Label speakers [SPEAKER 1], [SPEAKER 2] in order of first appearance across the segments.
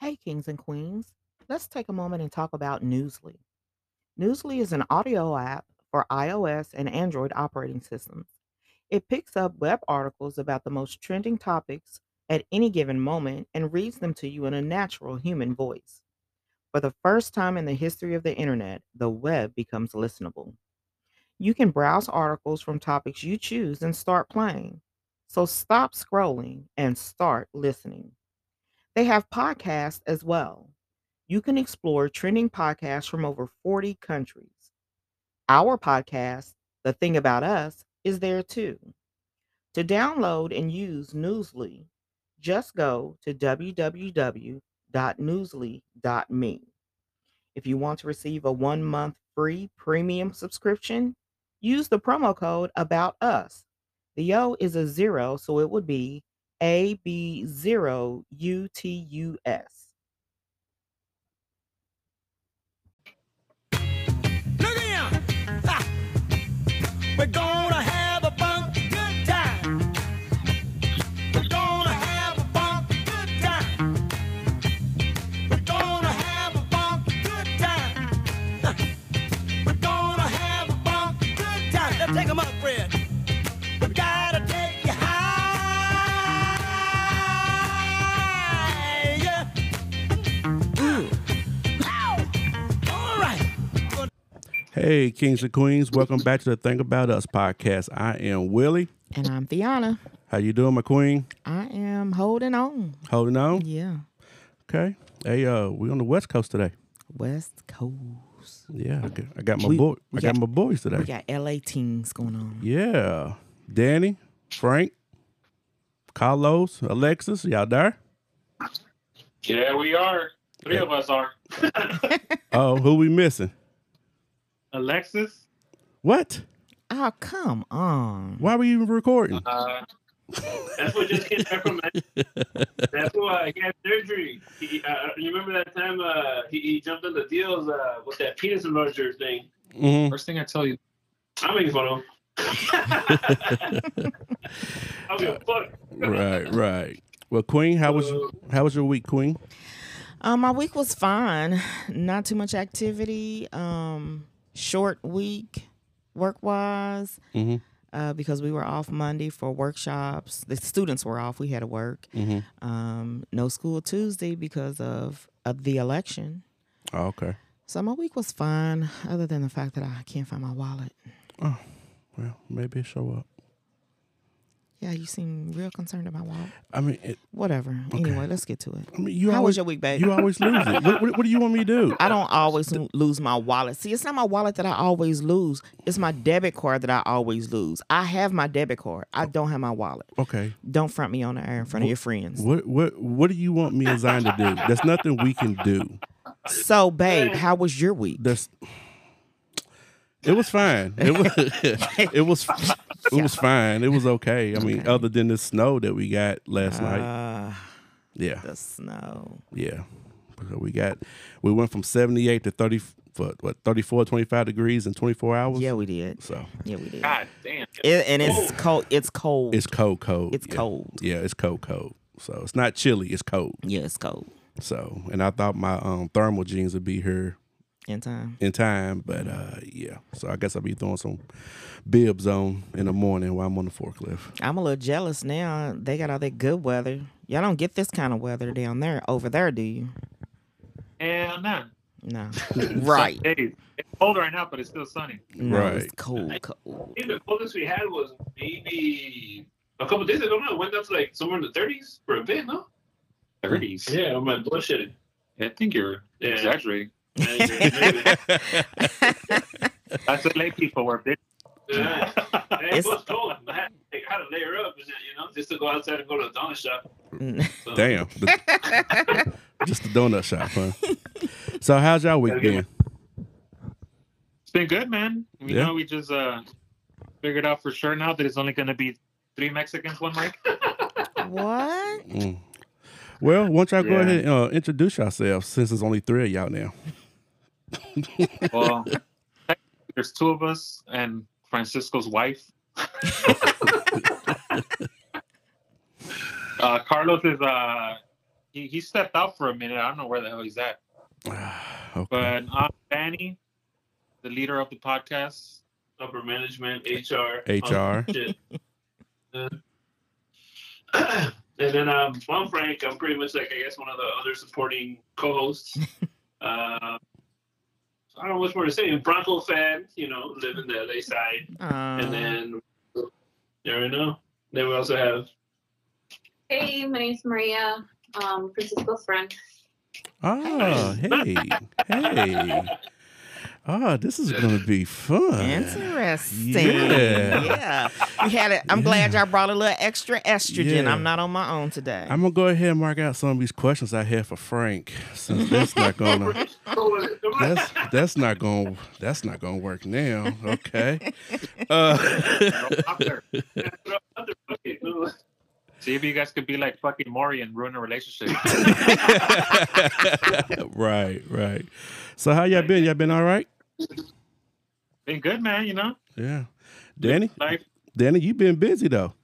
[SPEAKER 1] Hey, kings and queens. Let's take a moment and talk about Newsly. Newsly is an audio app for iOS and Android operating systems. It picks up web articles about the most trending topics at any given moment and reads them to you in a natural human voice. For the first time in the history of the internet, the web becomes listenable. You can browse articles from topics you choose and start playing. So stop scrolling and start listening. They have podcasts as well. You can explore trending podcasts from over 40 countries. Our podcast, The Thing About Us, is there too. To download and use Newsly, just go to www.newsly.me. If you want to receive a one month free premium subscription, use the promo code About Us. The O is a zero, so it would be AB0UTUS.
[SPEAKER 2] Look here! Ha! We're gonna
[SPEAKER 3] Hey, kings and queens, welcome back to the Think About Us podcast. I am Willie.
[SPEAKER 1] And I'm Fiona.
[SPEAKER 3] How you doing, my queen?
[SPEAKER 1] I am holding on.
[SPEAKER 3] Holding on?
[SPEAKER 1] Yeah.
[SPEAKER 3] Okay. Hey, uh, we on the West Coast today.
[SPEAKER 1] West Coast.
[SPEAKER 3] Yeah, I got, I got my
[SPEAKER 1] We-
[SPEAKER 3] boy. I got,
[SPEAKER 1] got-
[SPEAKER 3] my boys today.
[SPEAKER 1] We got LA teens going on.
[SPEAKER 3] yeah, Danny, Frank, Carlos, Alexis, y'all there?
[SPEAKER 4] Yeah, we are. Three of us are.
[SPEAKER 3] Oh, who we missing?
[SPEAKER 4] Alexis,
[SPEAKER 3] What?
[SPEAKER 1] Oh, come on.
[SPEAKER 3] Why we even recording?
[SPEAKER 4] uh, that's what just came back from. Me. That's why he had surgery. He, uh, you remember that time uh, he, he jumped on the deals uh, with that penis enlarger thing?
[SPEAKER 3] hmm
[SPEAKER 4] First thing I tell you, I'm making fun of him. I'll be a fuck.
[SPEAKER 3] Right, right. Well, Queen, how was how was your week, Queen?
[SPEAKER 1] Um, my week was fine. Not too much activity. Um, short week, work wise,
[SPEAKER 3] Mm-hmm.
[SPEAKER 1] uh, because we were off Monday for workshops. The students were off. We had to work.
[SPEAKER 3] Mm-hmm.
[SPEAKER 1] Um, no school Tuesday because of, of the election.
[SPEAKER 3] Oh, okay.
[SPEAKER 1] So my week was fine, other than the fact that I can't find my wallet.
[SPEAKER 3] Oh, well, maybe show up.
[SPEAKER 1] Yeah, you seem real concerned about wallet.
[SPEAKER 3] I mean, it,
[SPEAKER 1] Whatever. Anyway, let's get to it.
[SPEAKER 3] I mean, you
[SPEAKER 1] How
[SPEAKER 3] always
[SPEAKER 1] was your week, babe?
[SPEAKER 3] you always lose it. What, what, what do you want me to do?
[SPEAKER 1] I don't always lo- lose my wallet. See, it's not my wallet that I always lose. It's my debit card that I always lose. I have my debit card. I don't have my wallet.
[SPEAKER 3] Okay.
[SPEAKER 1] Don't front me on the air in front of your friends.
[SPEAKER 3] What what what do you want me and Zion to do? There's nothing we can do.
[SPEAKER 1] So, babe, how was your week?
[SPEAKER 3] There's it was fine. It was it was it was fine. It was okay. I mean,
[SPEAKER 1] Okay.
[SPEAKER 3] other than the snow that we got last night.
[SPEAKER 1] Uh,
[SPEAKER 3] Yeah.
[SPEAKER 1] the snow.
[SPEAKER 3] Yeah. We got we went from 78 to 30 what, what 34 25 degrees in 24 hours.
[SPEAKER 1] Yeah, we did.
[SPEAKER 3] So
[SPEAKER 1] Yeah, we did.
[SPEAKER 4] God damn.
[SPEAKER 1] It, and it's cold. It's cold.
[SPEAKER 3] it's cold cold.
[SPEAKER 1] It's
[SPEAKER 3] yeah.
[SPEAKER 1] cold.
[SPEAKER 3] Yeah, it's cold cold. So it's not chilly, it's cold.
[SPEAKER 1] yeah, it's cold.
[SPEAKER 3] So, and I thought my um thermal jeans would be here
[SPEAKER 1] In time.
[SPEAKER 3] in time, but uh yeah. So I guess I'll be throwing some bibs on in the morning while I'm on the forklift.
[SPEAKER 1] I'm a little jealous now. They got all that good weather. Y'all don't get this kind of weather down there, over there, do you?
[SPEAKER 4] Hell no.
[SPEAKER 1] No. right.
[SPEAKER 4] Hey, it's cold right now, but it's still sunny.
[SPEAKER 1] No, it's
[SPEAKER 3] Right.
[SPEAKER 1] cold, cold.
[SPEAKER 4] I think the coldest we had was maybe a couple days ago. No, it went up to like somewhere in the 30s for a bit, no?
[SPEAKER 5] 30s.
[SPEAKER 4] Yeah, I'm like bullshitting.
[SPEAKER 5] I think you're
[SPEAKER 4] Yeah.
[SPEAKER 5] exaggerating.
[SPEAKER 4] Maybe.
[SPEAKER 5] That's what lay people were bitch.
[SPEAKER 4] Yeah. And
[SPEAKER 1] It's-
[SPEAKER 4] it was cold. I had, I had to layer up, you know, just to go outside and go to the donut shop. So,
[SPEAKER 3] Damn. The- just the donut shop, huh? So how's y'all week been?
[SPEAKER 5] It's been good, man. You
[SPEAKER 3] Yeah.
[SPEAKER 5] know, we just uh figured out for sure now that it's only gonna be three Mexicans, one mic.
[SPEAKER 1] what?
[SPEAKER 3] Mm. Well, why don't y'all go ahead and uh, introduce yourselves since there's only three of y'all now.
[SPEAKER 5] Well, there's two of us and Francisco's wife. uh, Carlos is uh he, he stepped out for a minute. I don't know where the hell he's at.
[SPEAKER 3] okay.
[SPEAKER 5] But I'm Danny, the leader of the podcast.
[SPEAKER 4] Upper management, HR,
[SPEAKER 3] HR.
[SPEAKER 4] all that shit. Uh, and then um, I'm Frank. I'm pretty much like I guess one of the other supporting co-hosts. uh, I don't know what's more to say. Bronco fan, you know, live in the LA side, and
[SPEAKER 1] Uh,
[SPEAKER 4] then you never know. Then we also have
[SPEAKER 6] Hey, my name's Maria, um, Francisco's friend.
[SPEAKER 3] Oh, hey, hey. Oh, this is gonna be fun.
[SPEAKER 1] Interesting.
[SPEAKER 3] Yeah.
[SPEAKER 1] Yeah. We had it. I'm glad y'all brought a little extra estrogen.
[SPEAKER 3] Yeah.
[SPEAKER 1] I'm not on my own today.
[SPEAKER 3] I'm gonna go ahead and mark out some of these questions I have for Frank, since that's not gonna that's that's not gonna that's not gonna work now. Okay. Uh,
[SPEAKER 5] See if you guys could be like fucking Maury and ruin a relationship.
[SPEAKER 3] right, right. So how y'all been? Y'all been all right?
[SPEAKER 5] Been good, man. You know,
[SPEAKER 3] Yeah. Danny,
[SPEAKER 5] life.
[SPEAKER 3] Danny, you've been busy though.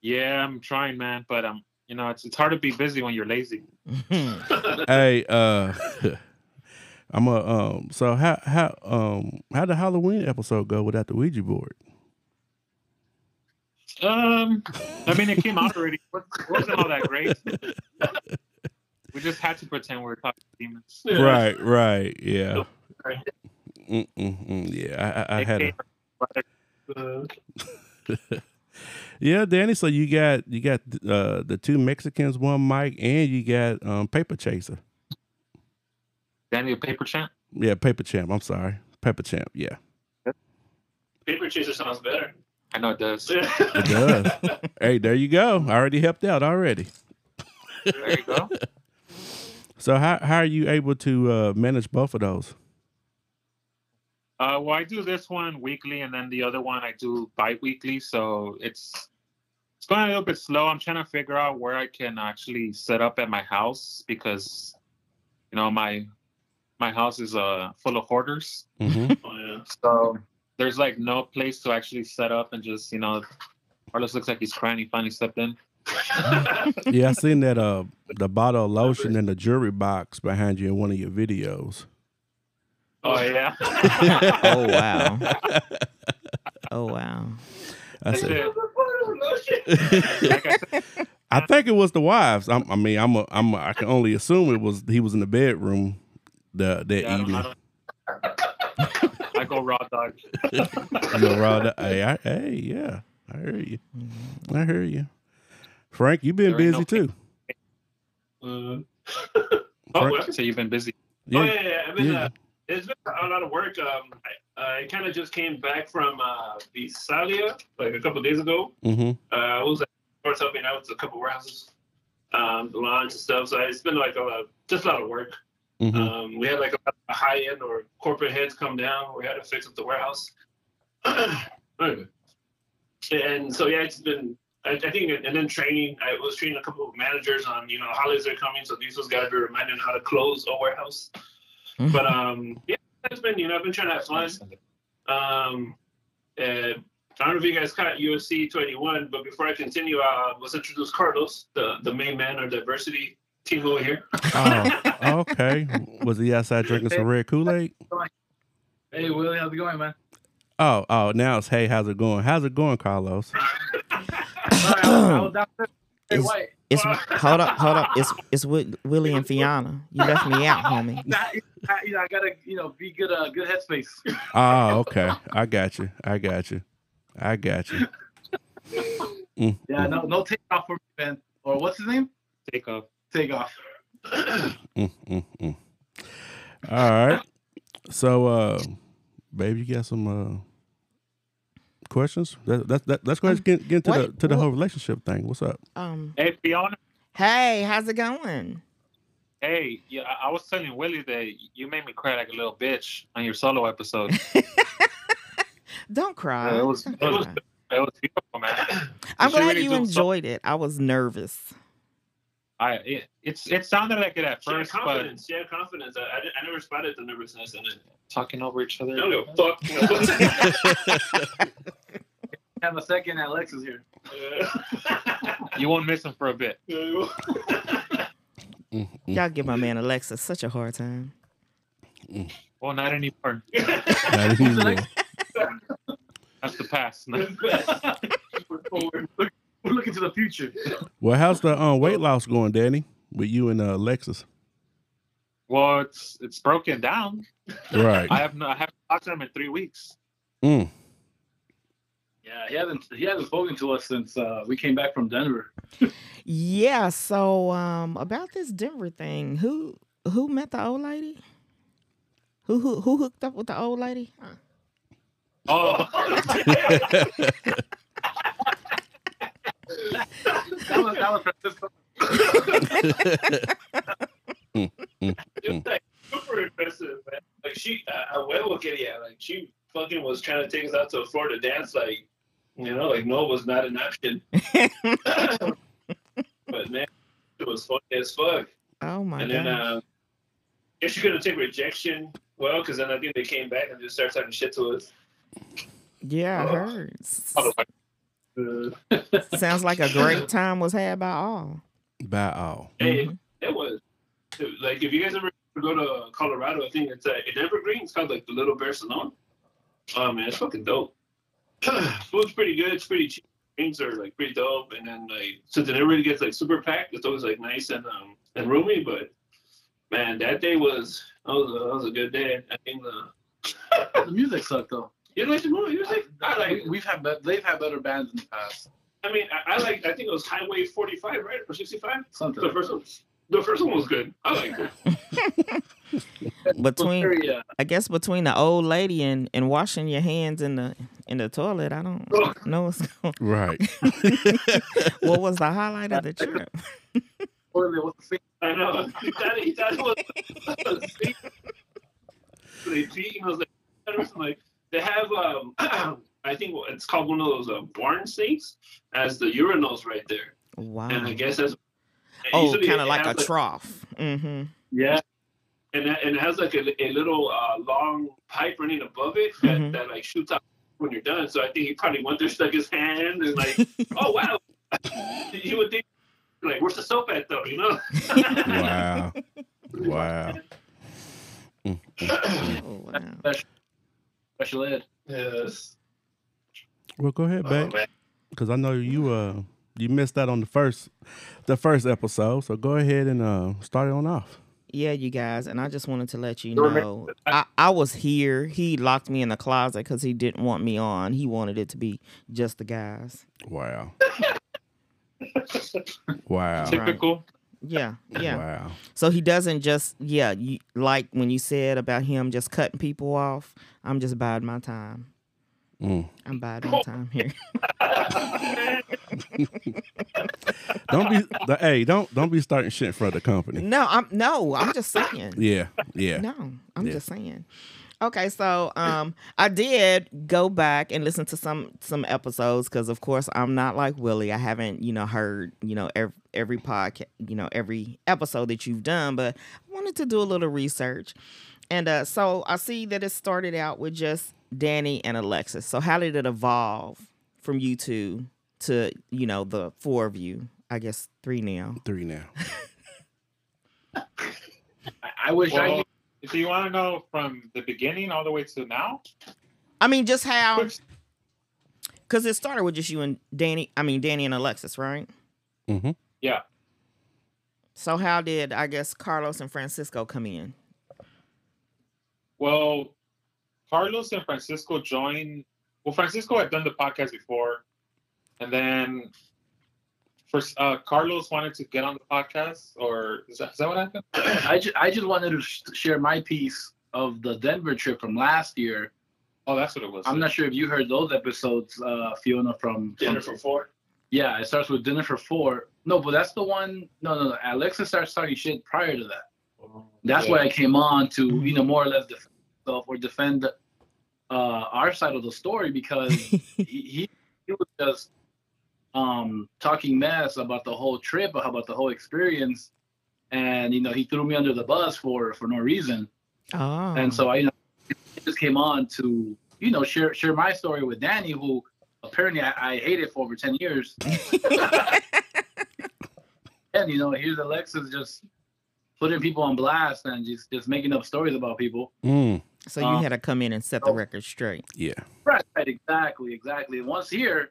[SPEAKER 5] Yeah, I'm trying, man. But um, you know, it's it's hard to be busy when you're lazy.
[SPEAKER 3] hey, uh I'm a um so how how um how the Halloween episode go without the Ouija board?
[SPEAKER 5] Um, I mean, it came out already. It wasn't all that great. We just had to pretend we were talking demons.
[SPEAKER 4] Yeah.
[SPEAKER 3] Right, right, yeah.
[SPEAKER 4] Right.
[SPEAKER 3] Mm-mm-mm, yeah, I, I, I had a yeah, Danny. So you got you got uh the two Mexicans, one Mic, and you got um Paper Chaser.
[SPEAKER 5] Daniel Paper Champ.
[SPEAKER 3] Yeah, Paper Champ. I'm sorry, Paper Champ. Yeah,
[SPEAKER 4] Paper chaser sounds better.
[SPEAKER 5] I know it does.
[SPEAKER 3] it does. hey, there you go. I already helped out already.
[SPEAKER 5] There you go.
[SPEAKER 3] So how how are you able to uh manage both of those?
[SPEAKER 5] Uh, well, I do this one weekly, and then the other one I do bi-weekly. So it's it's going a little bit slow. I'm trying to figure out where I can actually set up at my house because you know my my house is uh full of hoarders.
[SPEAKER 3] hmm
[SPEAKER 4] Oh, yeah.
[SPEAKER 5] So there's like no place to actually set up and just you know. Carlos looks like he's crying. He finally stepped in.
[SPEAKER 3] Yeah, I seen that uh the bottle of lotion in the jewelry box behind you in one of your videos.
[SPEAKER 5] Oh yeah.
[SPEAKER 1] oh wow. Oh wow.
[SPEAKER 3] I
[SPEAKER 5] That's
[SPEAKER 3] said,
[SPEAKER 5] it. I
[SPEAKER 3] think it was the wives. I'm, I mean, I'm a, I'm a, I can only assume it was he was in the bedroom the that
[SPEAKER 5] yeah,
[SPEAKER 3] evening.
[SPEAKER 5] I, don't, I go raw dog.
[SPEAKER 3] You know, Rod, hey, I, hey, yeah, I hear you. I hear you. Frank, you've been
[SPEAKER 5] There
[SPEAKER 3] busy
[SPEAKER 5] no-
[SPEAKER 3] too.
[SPEAKER 4] Uh, oh,
[SPEAKER 3] Frank-
[SPEAKER 4] what?
[SPEAKER 5] So you've been busy.
[SPEAKER 4] Oh
[SPEAKER 3] Yeah,
[SPEAKER 4] yeah, yeah. I mean,
[SPEAKER 3] yeah.
[SPEAKER 4] uh, it's been a lot of work. Um, I, I kind of just came back from uh, Visalia like a couple days ago.
[SPEAKER 3] hmm
[SPEAKER 4] Uh, I was at helping out with a couple warehouses, um, the launch and stuff. So it's been like a lot, just a lot of work.
[SPEAKER 3] hmm
[SPEAKER 4] Um, we had like a high end or corporate heads come down. We had to fix up the warehouse. And so yeah, it's been. I, I think, and then training. I was training a couple of managers on you know holidays are coming, so these was got to be reminded how to close a warehouse. But um, yeah, it's been you know I've been trying to have fun. Um, uh, I don't know if you guys caught UFC 21, but before I continue, uh, let's introduce Carlos, the, the main man of diversity team over here.
[SPEAKER 3] Oh, okay. Was he outside drinking some red Kool Aid?
[SPEAKER 7] Hey Willie, how's it going, man?
[SPEAKER 3] Oh, oh, now it's hey, how's it going? How's it going, Carlos?
[SPEAKER 7] Sorry, I was, I was down there. Hey,
[SPEAKER 1] It's-
[SPEAKER 7] White.
[SPEAKER 1] It's hold up, hold up. It's it's Wi- Willie and Fiona. You left me out, homie.
[SPEAKER 7] Nah, I, you know, I gotta, you know, be good, uh, good headspace.
[SPEAKER 3] Oh, okay. I got you. I got you. I got you. Mm,
[SPEAKER 7] Yeah, no, no take off for me, man. Or what's his name?
[SPEAKER 5] Take off.
[SPEAKER 7] Take off.
[SPEAKER 3] mm, mm, mm. All right. So, uh, babe, you got some uh questions? That, that, that, let's go ahead and get, get into the to the
[SPEAKER 1] what-
[SPEAKER 3] whole relationship thing. What's up?
[SPEAKER 1] Um.
[SPEAKER 5] Hey Fiona.
[SPEAKER 1] Hey, how's it going?
[SPEAKER 5] Hey, yeah, I I was telling Willie that you made me cry like a little bitch on your solo episode.
[SPEAKER 1] Don't cry.
[SPEAKER 5] Yeah, it was-
[SPEAKER 1] Don't
[SPEAKER 5] it was- It was beautiful, man.
[SPEAKER 1] I'm
[SPEAKER 5] she
[SPEAKER 1] glad
[SPEAKER 5] really
[SPEAKER 1] you
[SPEAKER 5] do so-
[SPEAKER 1] enjoyed it. I was nervous.
[SPEAKER 5] I it, it's it sounded like it at
[SPEAKER 4] She had
[SPEAKER 5] first, but
[SPEAKER 4] confidence. She had confidence. I, I, I never spotted the nervousness in it.
[SPEAKER 5] talking over each other.
[SPEAKER 4] I don't give a fuck.
[SPEAKER 7] have a second Alexis here.
[SPEAKER 5] You won't miss him for a bit.
[SPEAKER 1] Y'all give my man Alexis such a hard time.
[SPEAKER 5] Well, not anymore.
[SPEAKER 3] Not anymore.
[SPEAKER 5] That's the past. No.
[SPEAKER 7] We're looking to the future.
[SPEAKER 3] Well, how's the um, weight loss going, Danny? With you and uh, Alexis?
[SPEAKER 5] Well, it's it's broken down.
[SPEAKER 3] Right.
[SPEAKER 5] I have no, I haven't talked to him in three weeks.
[SPEAKER 3] Mm.
[SPEAKER 7] Yeah, he hasn't he hasn't spoken to us since uh, we came back from Denver.
[SPEAKER 1] Yeah, so um about this Denver thing, who who met the old lady? Who who who hooked up with the old lady? Uh,
[SPEAKER 5] Oh,
[SPEAKER 7] That was that was Francisco.
[SPEAKER 4] It was like super impressive, man. Like she, uh, a huevo quería. Like she fucking was trying to take us out to a Florida dance. Like, you know, like no was not an option. but man, it was funny as fuck.
[SPEAKER 1] oh my
[SPEAKER 4] and then,
[SPEAKER 1] god.
[SPEAKER 4] uh, guess you couldn't take rejection well, because then I think they came back and just started talking shit to us.
[SPEAKER 1] yeah, I
[SPEAKER 4] uh,
[SPEAKER 1] heard. S-
[SPEAKER 4] Uh,
[SPEAKER 1] Sounds like a great time was had by all.
[SPEAKER 3] By all.
[SPEAKER 4] hey,
[SPEAKER 1] Mhm.
[SPEAKER 4] it was like if you guys ever go to Colorado, I think it's uh, in Evergreen. It's called like the Little Bear Saloon. Oh man, it's fucking dope. Food's pretty good. It's pretty cheap. Drinks are like pretty dope. And then like since it never really gets like super packed, it's always like nice and um and roomy. But man, that day was that was a, that was a good day. I think the
[SPEAKER 7] The music sucked though.
[SPEAKER 4] You like the movie music? I, I like.
[SPEAKER 7] We- We've had bet- they've had better bands in the past.
[SPEAKER 4] I mean, I, I like. I think it was Highway 45, right, or 65.
[SPEAKER 7] Something.
[SPEAKER 4] The first one. The first one was good. I liked it.
[SPEAKER 1] Between
[SPEAKER 7] Very, uh,
[SPEAKER 1] I guess between the old lady and, and washing your hands in the in the toilet, I don't know what's going
[SPEAKER 3] Right.
[SPEAKER 1] What was the highlight of the trip?
[SPEAKER 7] toilet with the feet.
[SPEAKER 4] I know. He thought, he thought it was. they cheat. I was like, I was like, they have. um I think it's called one of those uh, barn sinks as the urinals right there,
[SPEAKER 1] Wow.
[SPEAKER 4] and I guess that's.
[SPEAKER 1] Oh, kind of like a
[SPEAKER 4] has,
[SPEAKER 1] trough. Mm-hmm.
[SPEAKER 7] Yeah.
[SPEAKER 4] and, that, and it has like a, a little uh, long pipe running above it that,
[SPEAKER 1] Mhm.
[SPEAKER 4] that like shoots out when you're done. So I think he probably went there, stuck his hand, and like, oh wow, you would think like, where's the soap at though? You know?
[SPEAKER 3] Wow. Wow. Mm, mm, mm.
[SPEAKER 1] Oh wow.
[SPEAKER 7] Special, special ed.
[SPEAKER 4] yes.
[SPEAKER 3] Well, go ahead,
[SPEAKER 4] Oh,
[SPEAKER 3] babe.
[SPEAKER 4] man.
[SPEAKER 3] Because I know you uh you missed that on the first the first episode. So go ahead and uh start it on off.
[SPEAKER 1] Yeah, you guys, and I just wanted to let you know I, I was here. He locked me in the closet because he didn't want me on. He wanted it to be just the guys.
[SPEAKER 3] Wow. wow.
[SPEAKER 5] typical.
[SPEAKER 1] Yeah, yeah.
[SPEAKER 3] Wow.
[SPEAKER 1] So he doesn't just yeah, you, like when you said about him just cutting people off. I'm just biding my time.
[SPEAKER 3] Mm.
[SPEAKER 1] I'm biding my time here.
[SPEAKER 3] Don't be the, hey, don't don't be starting shit in front of the company.
[SPEAKER 1] No, I'm no, I'm just saying.
[SPEAKER 3] Yeah, yeah.
[SPEAKER 1] No, I'm
[SPEAKER 3] Yeah.
[SPEAKER 1] just saying. Okay, so um, I did go back and listen to some some episodes because, of course, I'm not like Willie. I haven't, you know, heard you know every every podcast, you know, every episode that you've done, but I wanted to do a little research, and uh, so I see that it started out with just Danny and Alexis. So how did it evolve from you two to you know the four of you? I guess three now.
[SPEAKER 3] Three now.
[SPEAKER 7] I, I wish I
[SPEAKER 5] Well,
[SPEAKER 7] knew.
[SPEAKER 5] Do you want to know from the beginning all the way to now?
[SPEAKER 1] I mean, just how because it started with just you and Danny. I mean, Danny and Alexis, right?
[SPEAKER 3] Mm-hmm.
[SPEAKER 5] Yeah.
[SPEAKER 1] So how did I guess Carlos and Francisco come in?
[SPEAKER 5] Well, Carlos and Francisco joined. Well, Francisco had done the podcast before, and then first uh, Carlos wanted to get on the podcast, or is that, is that what happened?
[SPEAKER 7] I just, I just wanted to sh- share my piece of the Denver trip from last year.
[SPEAKER 5] Oh, that's what it was.
[SPEAKER 7] I'm not sure if you heard those episodes, uh, Fiona, from
[SPEAKER 4] Dinner for four.
[SPEAKER 7] Yeah, it starts with dinner for four. No, but that's the one. No, no, no. Alexa starts talking shit prior to that. That's
[SPEAKER 5] Yeah.
[SPEAKER 7] why I came on to, you know, more or less defend myself or defend uh, our side of the story because he, he he was just um talking mess about the whole trip, about the whole experience, and you know he threw me under the bus for for no reason.
[SPEAKER 1] oh,
[SPEAKER 7] And so I you know, just came on to you know share share my story with Danny, who apparently I, I hate it for over ten years. and you know, here's Alexis just putting people on blast and just just making up stories about people.
[SPEAKER 3] Mm,
[SPEAKER 1] So you
[SPEAKER 7] Uh,
[SPEAKER 1] had to come in and set the
[SPEAKER 7] oh.
[SPEAKER 1] record straight.
[SPEAKER 3] yeah.
[SPEAKER 7] Right, right, exactly, exactly. Once here,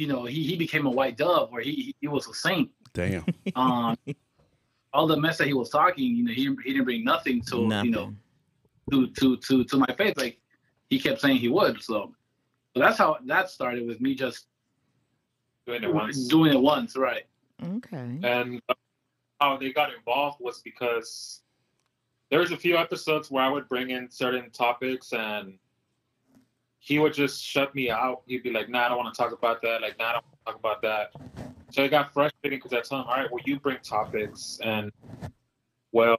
[SPEAKER 7] you know, he, he became a white dove where he he, he was a saint.
[SPEAKER 3] Damn.
[SPEAKER 7] Um, all the mess that he was talking, you know, he he didn't bring nothing to
[SPEAKER 1] Nothing.
[SPEAKER 7] you know to to to to my face like he kept saying he would. So, so that's how that started with me just
[SPEAKER 5] Doing it once.
[SPEAKER 7] doing it once, right?
[SPEAKER 1] Okay.
[SPEAKER 5] And how they got involved was because there was a few episodes where I would bring in certain topics and he would just shut me out. He'd be like, "Nah, I don't want to talk about that." Like, "Nah, I don't want to talk about that." So it got frustrating because I told him, "All right, well, you bring topics and well,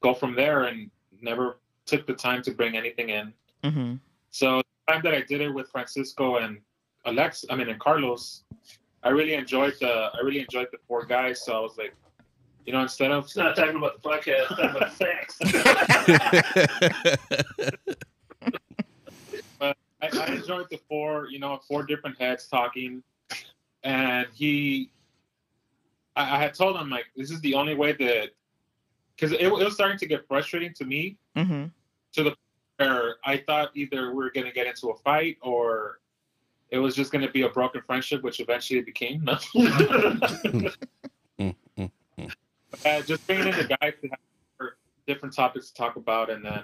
[SPEAKER 5] go from there." And never took the time to bring anything in.
[SPEAKER 1] Mm-hmm.
[SPEAKER 5] So the time that I did it with Francisco and Alex, I mean, and Carlos, I really enjoyed the I really enjoyed the four guys. So I was like, you know, instead of
[SPEAKER 4] It's not talking about the podcast, talking about sex.
[SPEAKER 5] I, I enjoyed the four, you know, four different heads talking, and he, I, I had told him like, this is the only way that, because it, it was starting to get frustrating to me
[SPEAKER 1] Mm-hmm.
[SPEAKER 5] to the where I thought either we were going to get into a fight or it was just going to be a broken friendship, which eventually it became. No. Uh, just bringing in the guys to have different topics to talk about, and then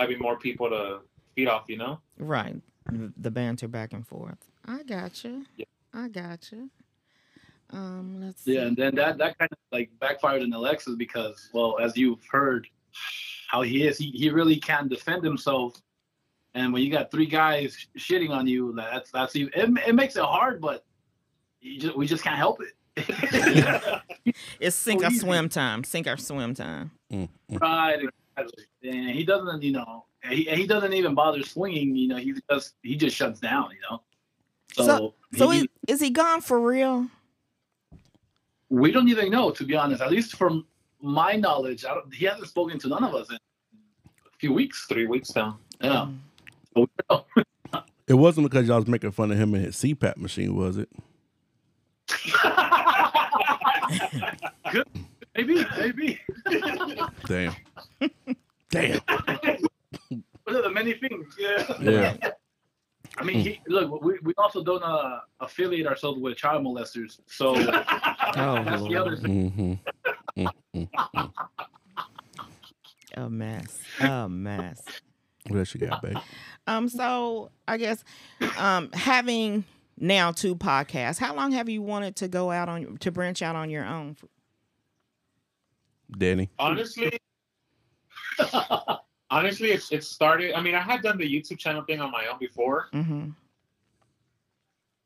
[SPEAKER 5] having more people to feed off. You know.
[SPEAKER 1] Right. The the banter back and forth. I gotcha.
[SPEAKER 5] Yeah.
[SPEAKER 1] I gotcha. Um, let's see.
[SPEAKER 7] Yeah, and then that that kind of like backfired in Alexis because, well, as you've heard, how he is, he, he really can't defend himself. And when you got three guys shitting on you, that's that's even, it, it makes it hard, but you just, we just can't help it.
[SPEAKER 1] It's sink
[SPEAKER 7] so
[SPEAKER 1] or swim time. Sink or swim time.
[SPEAKER 3] Mm, mm.
[SPEAKER 7] right, exactly. And he doesn't, you know, he, he doesn't even bother swinging. You know, he just he just shuts down. You know. So,
[SPEAKER 1] So
[SPEAKER 7] he-
[SPEAKER 1] is, is he gone for real?
[SPEAKER 7] we don't even know, to be honest. At least from my knowledge, I don't, he hasn't spoken to none of us in a few weeks.
[SPEAKER 5] Three weeks now.
[SPEAKER 7] Yeah.
[SPEAKER 1] Mm.
[SPEAKER 7] So we don't know.
[SPEAKER 3] It wasn't because y'all was making fun of him and his CPAP machine, was it? Good.
[SPEAKER 7] maybe, maybe.
[SPEAKER 3] Damn. Damn.
[SPEAKER 7] One of the many things. Yeah.
[SPEAKER 3] Yeah.
[SPEAKER 7] I mean, he, look, we, we also don't uh, affiliate ourselves with child molesters. So
[SPEAKER 1] Oh,
[SPEAKER 7] that's the other thing.
[SPEAKER 3] Mm-hmm. Mm, mm, mm.
[SPEAKER 1] A mess. A mess.
[SPEAKER 3] What else you got, babe?
[SPEAKER 1] Um, so I guess um having now two podcasts, how long have you wanted to go out on to branch out on your own?
[SPEAKER 3] Danny.
[SPEAKER 5] Honestly, honestly, it's it started. I mean, I had done the YouTube channel thing on my own before,
[SPEAKER 1] Mm-hmm.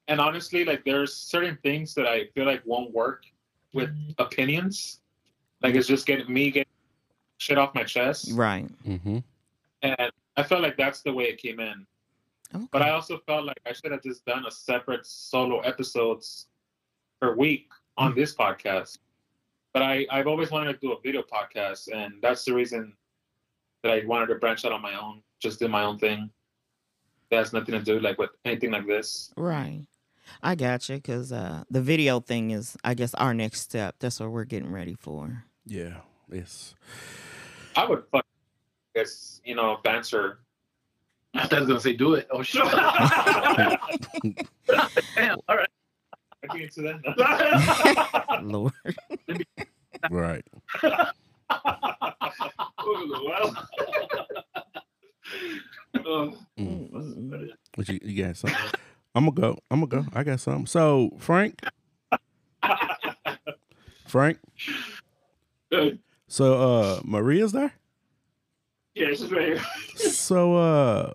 [SPEAKER 5] and honestly, like there's certain things that I feel like won't work with opinions. Like it's just getting me getting shit off my chest,
[SPEAKER 1] Right.
[SPEAKER 3] Mm-hmm.
[SPEAKER 5] and I felt like that's the way it came in.
[SPEAKER 1] Okay.
[SPEAKER 5] But I also felt like I should have just done a separate solo episodes per week on this podcast. But I, I've always wanted to do a video podcast, and that's the reason that I wanted to branch out on my own, just do my own thing. That has nothing to do like with anything like this.
[SPEAKER 1] Right. I got you because uh, the video thing is, I guess, our next step. That's what we're getting ready for.
[SPEAKER 3] Yeah. Yes.
[SPEAKER 5] I would fuck guess, you know, banter.
[SPEAKER 7] I thought I was gonna say do it. Oh shit. Damn, all right.
[SPEAKER 5] I can get into that.
[SPEAKER 1] Lord.
[SPEAKER 3] Right.
[SPEAKER 5] Oh,
[SPEAKER 3] Mm. What you, you got something? I'm gonna go. I'm gonna go. I got something. So Frank, Frank. So uh, Maria's there.
[SPEAKER 4] yeah, she's right here.
[SPEAKER 3] So uh,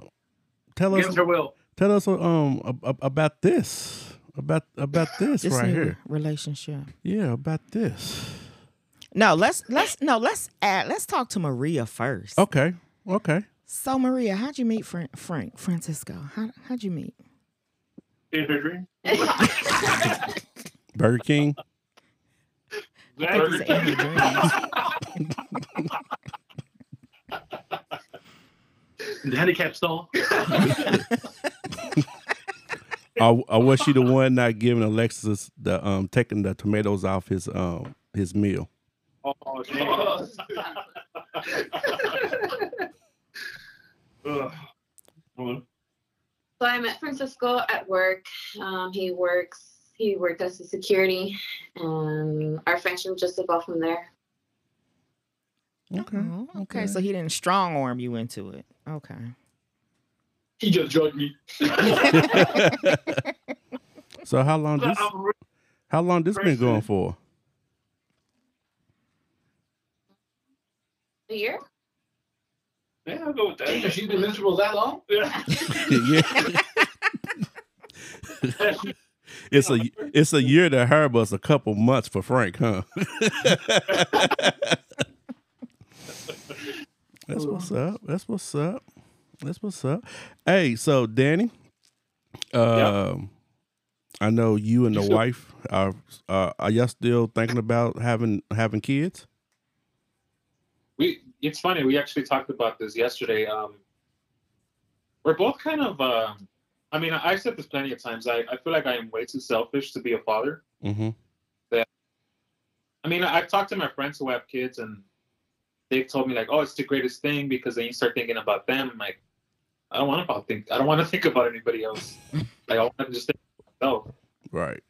[SPEAKER 3] tell us,
[SPEAKER 7] her will.
[SPEAKER 3] tell us um ab- ab- about this, about about this,
[SPEAKER 1] This
[SPEAKER 3] right
[SPEAKER 1] new
[SPEAKER 3] here.
[SPEAKER 1] relationship.
[SPEAKER 3] Yeah, about this.
[SPEAKER 1] No, let's let's no let's add let's talk to Maria first.
[SPEAKER 3] Okay. Okay.
[SPEAKER 1] So Maria, how'd you meet Frank, Frank Francisco? How how'd you meet?
[SPEAKER 4] In her dream.
[SPEAKER 3] Burger King.
[SPEAKER 1] I think it's in your dreams.
[SPEAKER 7] The handicap stall.
[SPEAKER 3] or, or was she the one not giving Alexis the um taking the tomatoes off his um his meal?
[SPEAKER 5] Oh, damn.
[SPEAKER 4] Ugh. Hold on.
[SPEAKER 6] So I met Francisco at work. Um, he works. He worked as a security, and our friendship just evolved from there.
[SPEAKER 3] Okay.
[SPEAKER 1] Oh, okay. So he didn't strong arm you into it. Okay.
[SPEAKER 7] He just drugged me.
[SPEAKER 3] so how long this how long this been going for?
[SPEAKER 6] A year?
[SPEAKER 4] Yeah, I'll go with
[SPEAKER 7] Damn,
[SPEAKER 4] that.
[SPEAKER 7] she's been miserable that long?
[SPEAKER 4] Yeah.
[SPEAKER 3] yeah. It's a it's a year to her, but it's a couple months for Frank, huh? That's what's up. That's what's up. That's what's up. Hey, so Danny, um, I know you and the
[SPEAKER 4] You
[SPEAKER 3] wife are uh, are y'all still thinking about having having kids?
[SPEAKER 5] It's funny we actually talked about this yesterday um we're both kind of um i mean i've said this plenty of times i, I feel like i am way too selfish to be a father
[SPEAKER 3] Mm-hmm.
[SPEAKER 5] i mean i've talked to my friends who have kids and they've told me like oh it's the greatest thing because then you start thinking about them I'm like i don't want about think i don't want to think about anybody else like i want to just think about myself
[SPEAKER 3] Right.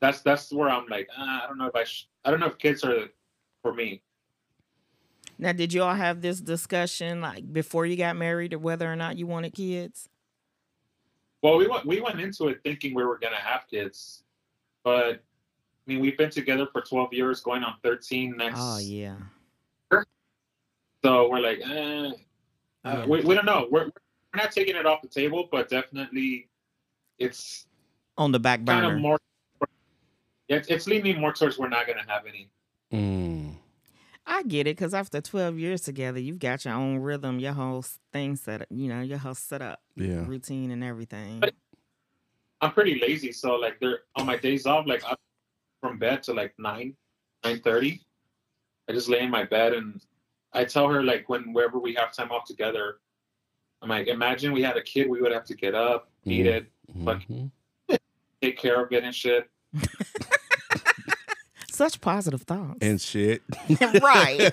[SPEAKER 5] that's that's where i'm like ah, i don't know if i sh- i don't know if kids are for me
[SPEAKER 1] Now, did you all have this discussion like before you got married or whether or not you wanted kids?
[SPEAKER 5] Well, we went we went into it thinking we were gonna have kids, but I mean we've been together for twelve years, going on thirteen next.
[SPEAKER 1] Oh yeah.
[SPEAKER 5] So we're like, eh, uh, we, we don't know. We're we're not taking it off the table, but definitely, it's
[SPEAKER 1] On the back
[SPEAKER 5] kind
[SPEAKER 1] burner.
[SPEAKER 5] of more. It's, it's leaning more towards we're not gonna have any.
[SPEAKER 3] Mm.
[SPEAKER 1] I get it because after 12 years together, you've got your own rhythm, your whole thing set up, you know, your whole setup,
[SPEAKER 3] Yeah.
[SPEAKER 1] routine, and everything.
[SPEAKER 5] But- I'm pretty lazy, so like they're on my days off, like I'm from bed to like nine, nine thirty. I just lay in my bed and I tell her like when wherever we have time off together, I'm like, imagine we had a kid, we would have to get up, feed
[SPEAKER 3] Mhm.
[SPEAKER 5] it, But-
[SPEAKER 3] Mhm.
[SPEAKER 5] take care of it and shit.
[SPEAKER 1] Such positive thoughts.
[SPEAKER 3] And shit.
[SPEAKER 1] Right.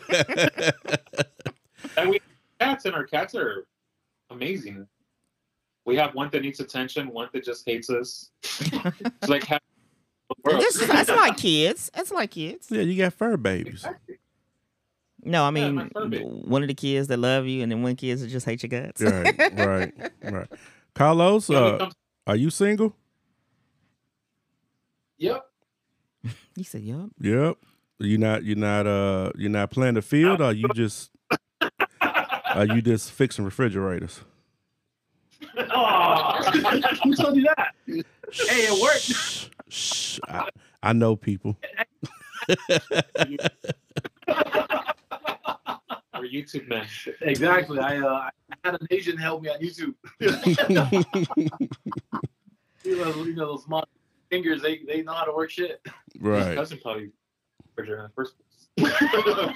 [SPEAKER 5] And we cats and our cats are amazing. We have one that needs attention, one that just hates us. it's like half.
[SPEAKER 1] This that's like kids. That's like kids.
[SPEAKER 3] yeah, you got fur babies.
[SPEAKER 5] Exactly.
[SPEAKER 1] No, I mean,
[SPEAKER 5] my fur baby.
[SPEAKER 1] one of the kids that love you, and then one kids that just hate your guts.
[SPEAKER 3] Right, right, right. Carlos,
[SPEAKER 5] You know, when it
[SPEAKER 3] uh,
[SPEAKER 5] comes-
[SPEAKER 3] are you single?
[SPEAKER 7] Yep.
[SPEAKER 1] You said, "Yep."
[SPEAKER 3] Yep. you're not You're not uh you're not playing the field or you just are you just fixing refrigerators?
[SPEAKER 7] Oh, who told you that? Hey, it worked.
[SPEAKER 3] Shh, shh. I, I know people.
[SPEAKER 5] We're YouTube men.
[SPEAKER 7] Exactly. I uh, I had an Asian help me on YouTube. you, know, you know those small fingers, they, they know how to work shit.
[SPEAKER 5] My
[SPEAKER 3] right.
[SPEAKER 5] cousin probably refrigerator in the first place.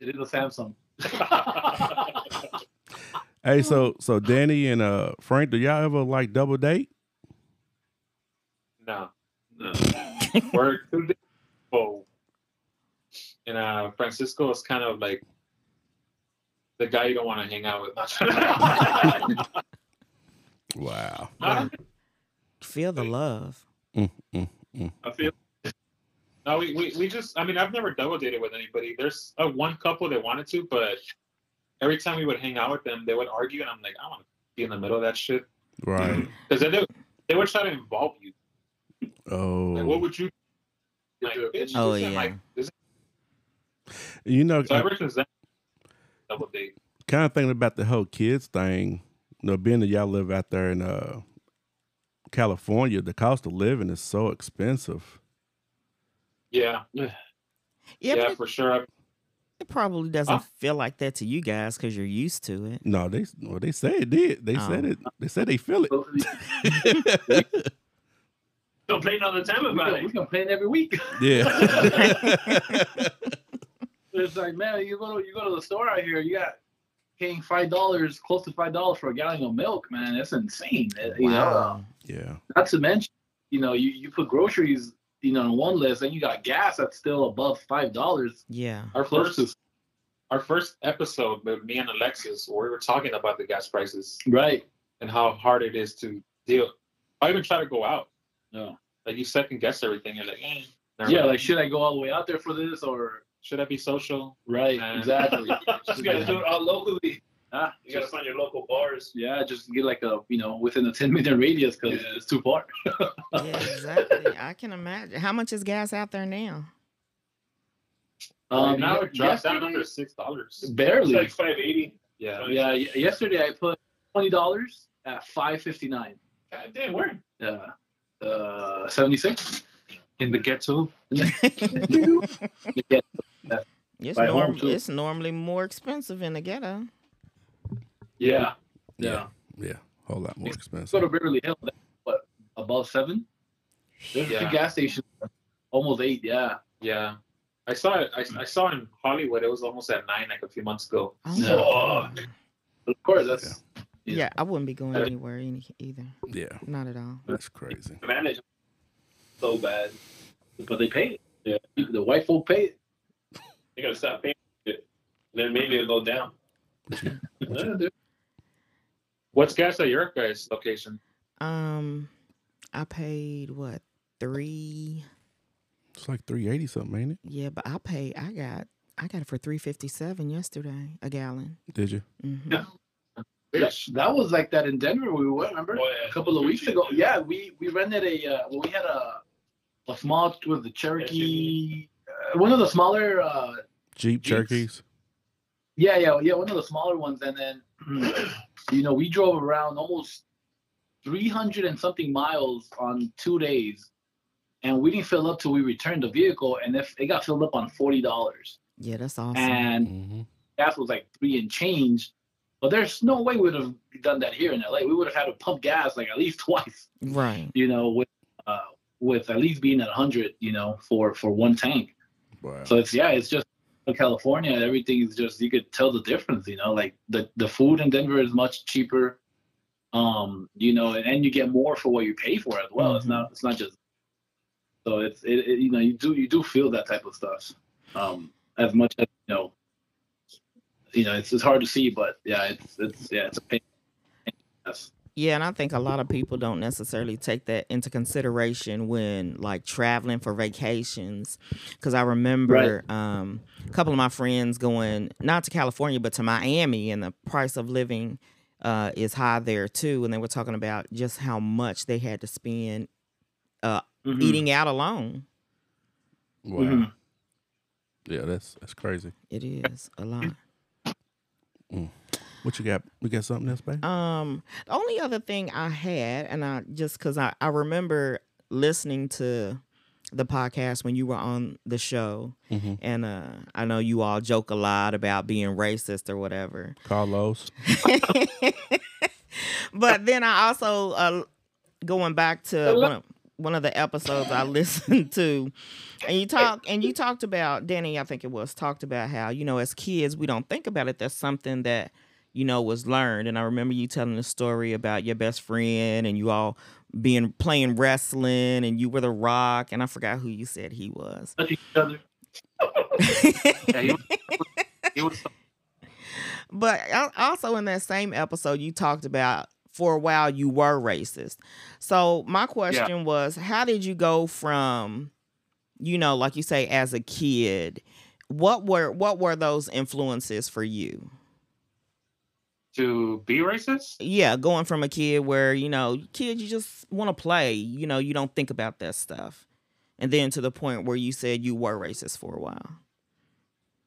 [SPEAKER 7] It is a Samsung.
[SPEAKER 3] Hey, so so Danny and uh Frank, do y'all ever like double date?
[SPEAKER 5] no, no. We're too big. Oh. And uh, Francisco is kind of like the guy you don't want to hang out with.
[SPEAKER 3] Wow.
[SPEAKER 1] Feel the love.
[SPEAKER 3] Mm, mm, mm.
[SPEAKER 4] I feel
[SPEAKER 5] No, we, we, we just, I mean, I've never double dated with anybody. There's a one couple that wanted to, but every time we would hang out with them, they would argue, and I'm like, I want to be in the middle of that shit.
[SPEAKER 3] Right.
[SPEAKER 5] Because they, they would try to involve you. Oh. Like, what would you like, bitch,
[SPEAKER 1] Oh, yeah.
[SPEAKER 5] my- this-
[SPEAKER 3] You know,
[SPEAKER 5] so ever since then, double date.
[SPEAKER 3] kind of thinking about the whole kids thing. You know, being that y'all live out there in uh California, the cost of living is so expensive.
[SPEAKER 5] Yeah,
[SPEAKER 1] Yeah,
[SPEAKER 5] yeah, for sure.
[SPEAKER 1] it probably doesn't
[SPEAKER 5] Huh?
[SPEAKER 1] feel like that to you guys because you're used to it.
[SPEAKER 3] No, they well, they say it did. They said
[SPEAKER 1] Oh.
[SPEAKER 3] it. They said they feel
[SPEAKER 7] So,
[SPEAKER 3] it.
[SPEAKER 4] complain all the time about it.
[SPEAKER 7] we,
[SPEAKER 4] about
[SPEAKER 7] we
[SPEAKER 4] it.
[SPEAKER 7] complain every week.
[SPEAKER 3] yeah.
[SPEAKER 7] It's like, man, you go to you go to the store out here, you got paying five dollars, close to five dollars for a gallon of milk, man. That's insane. Uh, You know,
[SPEAKER 1] Wow.
[SPEAKER 3] Yeah.
[SPEAKER 7] Not to mention, you know, you, you put groceries, you know, on one list, and you got gas that's still above five dollars.
[SPEAKER 1] Yeah.
[SPEAKER 5] Our
[SPEAKER 7] Close
[SPEAKER 5] first, our first episode with me and Alexis, where we were talking about the gas prices
[SPEAKER 7] Right.
[SPEAKER 5] and how hard it is to deal. I even try to go out.
[SPEAKER 7] No.
[SPEAKER 5] Like you second guess everything. You're like, eh,
[SPEAKER 7] Yeah,
[SPEAKER 5] mind.
[SPEAKER 7] like should I go all the way out there for this or
[SPEAKER 5] should I be social?
[SPEAKER 7] right?
[SPEAKER 5] Nah.
[SPEAKER 7] Exactly.
[SPEAKER 4] You gotta do it all locally.
[SPEAKER 7] Ah,
[SPEAKER 4] You gotta find your local bars.
[SPEAKER 7] yeah, just get like a you know within a ten minute radius because
[SPEAKER 4] Yeah.
[SPEAKER 7] it's too far.
[SPEAKER 1] Yeah, exactly. I can imagine. How much is gas out there now?
[SPEAKER 7] Um,
[SPEAKER 5] now it dropped down under six dollars.
[SPEAKER 4] It's
[SPEAKER 7] barely.
[SPEAKER 4] like five eighty.
[SPEAKER 5] Yeah.
[SPEAKER 7] yeah, y- yesterday I put twenty dollars at five fifty nine.
[SPEAKER 4] God damn, where?
[SPEAKER 7] Yeah, uh, seventy six.
[SPEAKER 5] In the ghetto.
[SPEAKER 7] Yeah,
[SPEAKER 1] It's,
[SPEAKER 7] By
[SPEAKER 1] norm- it's normally more expensive in the ghetto.
[SPEAKER 7] Yeah,
[SPEAKER 3] Yeah. Yeah. A Whole lot more
[SPEAKER 7] Go to
[SPEAKER 3] expensive.
[SPEAKER 7] Beverly Hills. that's What above seven? There's a few gas stations almost eight. Yeah.
[SPEAKER 5] Yeah. I saw it. I, I saw in Hollywood. It was almost at nine, like a few months ago.
[SPEAKER 1] Oh,
[SPEAKER 7] No.
[SPEAKER 1] God.
[SPEAKER 7] Of course, that's
[SPEAKER 1] yeah. I wouldn't be going anywhere any, either.
[SPEAKER 3] Yeah.
[SPEAKER 1] Not at all.
[SPEAKER 3] That's crazy.
[SPEAKER 4] Manage so bad.
[SPEAKER 7] but they pay it.
[SPEAKER 4] Yeah.
[SPEAKER 7] The white folk pay it.
[SPEAKER 4] You gotta stop paying it. Then maybe it'll go down.
[SPEAKER 7] Yeah, dude.
[SPEAKER 5] What's gas at your guys' location?
[SPEAKER 1] Um, I paid what three?
[SPEAKER 3] It's like 380 something, ain't it?
[SPEAKER 1] Yeah, but I paid. I got. I got it for three fifty seven yesterday a gallon.
[SPEAKER 3] Did you?
[SPEAKER 1] hmm
[SPEAKER 4] Yeah.
[SPEAKER 7] That, that was like that in Denver. We went, remember?
[SPEAKER 4] Oh, yeah.
[SPEAKER 7] A couple of weeks ago. Yeah, we we rented a. Uh, well, we had a a small with the Cherokee. Uh, one of the smaller. Uh,
[SPEAKER 3] Jeep
[SPEAKER 7] Jeeps.
[SPEAKER 3] Cherokees?
[SPEAKER 7] yeah, yeah, yeah. One of the smaller ones, and then you know we drove around almost three hundred and something miles on two days, and we didn't fill up till we returned the vehicle, and if it got filled up on forty dollars,
[SPEAKER 1] Yeah, that's awesome.
[SPEAKER 7] and
[SPEAKER 3] Mm-hmm.
[SPEAKER 7] gas was like three and change. But there's no way we would have done that here in LA. We would have had to pump gas like at least twice,
[SPEAKER 1] right.
[SPEAKER 7] you know, with uh, with at least being at 100, you know, for for one tank.
[SPEAKER 3] Wow.
[SPEAKER 7] So it's yeah, it's just in California. Everything is just you could tell the difference, you know. Like the the food in Denver is much cheaper, um, you know, and, and you get more for what you pay for as well. It's
[SPEAKER 1] Mhm.
[SPEAKER 7] not it's not just so it's it, it you know you do you do feel that type of stuff, um, as much as you know. You know, it's it's hard to see, but yeah, it's it's yeah, it's a pain. Yes.
[SPEAKER 1] Yeah, and I think a lot of people don't necessarily take that into consideration when like traveling for vacations. Because I remember um, a couple of my friends going not to California but to Miami, and the price of living uh, is high there too. And they were talking about just how much they had to spend
[SPEAKER 7] Mhm.
[SPEAKER 1] eating out alone.
[SPEAKER 3] Wow.
[SPEAKER 7] Mhm.
[SPEAKER 3] Yeah, that's that's crazy.
[SPEAKER 1] It is a lot.
[SPEAKER 3] What you got? We got something else, babe?
[SPEAKER 1] Um, the only other thing I had, and I just because I, I remember listening to the podcast when you were on the show,
[SPEAKER 3] Mm-hmm.
[SPEAKER 1] and uh, I know you all joke a lot about being racist or whatever.
[SPEAKER 3] Carlos.
[SPEAKER 1] but then I also uh, going back to one of, one of the episodes I listened to, and you talk and you talked about Danny, I think it was talked about how you know as kids we don't think about it. That's something that you know was learned. And I remember you telling the story about your best friend and you all being playing wrestling and you were the Rock, and I forgot who you said he was.
[SPEAKER 7] Touch each other.
[SPEAKER 5] Yeah, he was, he was
[SPEAKER 1] But also in that same episode, you talked about for a while you were racist. So my question was, how did you go from, you know, like you say, as a kid, what were what were those influences for you?
[SPEAKER 5] To be racist.
[SPEAKER 1] Yeah, going from a kid where you know, kids, you just want to play, you know, you don't think about that stuff, and then to the point where you said you were racist for a while.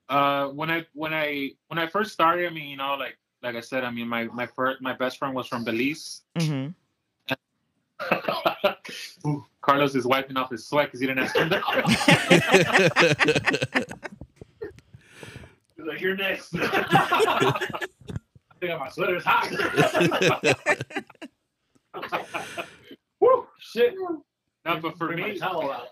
[SPEAKER 5] Uh, when I when I when I first started, I mean, you know, like like I said, I mean, my my first my best friend was from Belize.
[SPEAKER 1] hmm
[SPEAKER 5] Ooh, Carlos is wiping off his sweat because he didn't ask him that.
[SPEAKER 4] He's like, you're next.
[SPEAKER 7] I think my sweater's hot.
[SPEAKER 4] Woo, shit.
[SPEAKER 5] no, but for me,
[SPEAKER 7] towel out.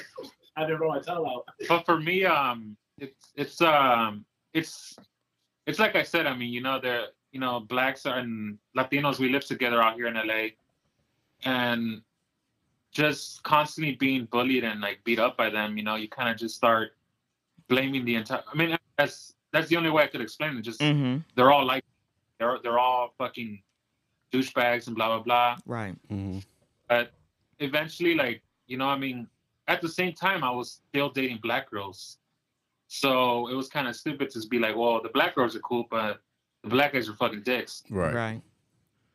[SPEAKER 7] I didn't roll my towel out.
[SPEAKER 5] but for me, um, it's it's um it's it's like I said. I mean, you know, the you know blacks and Latinos we live together out here in LA, and just constantly being bullied and like beat up by them, you know, you kind of just start blaming the entire. I mean, that's that's the only way I could explain it. Just
[SPEAKER 1] Mm-hmm.
[SPEAKER 5] they're all like they're they're all fucking douchebags and blah blah blah.
[SPEAKER 1] Right.
[SPEAKER 3] Mhm.
[SPEAKER 5] But eventually, like you know, I mean, at the same time, I was still dating black girls, so it was kind of stupid to be like, well, the black girls are cool, but the black guys are fucking dicks.
[SPEAKER 3] Right.
[SPEAKER 1] Right.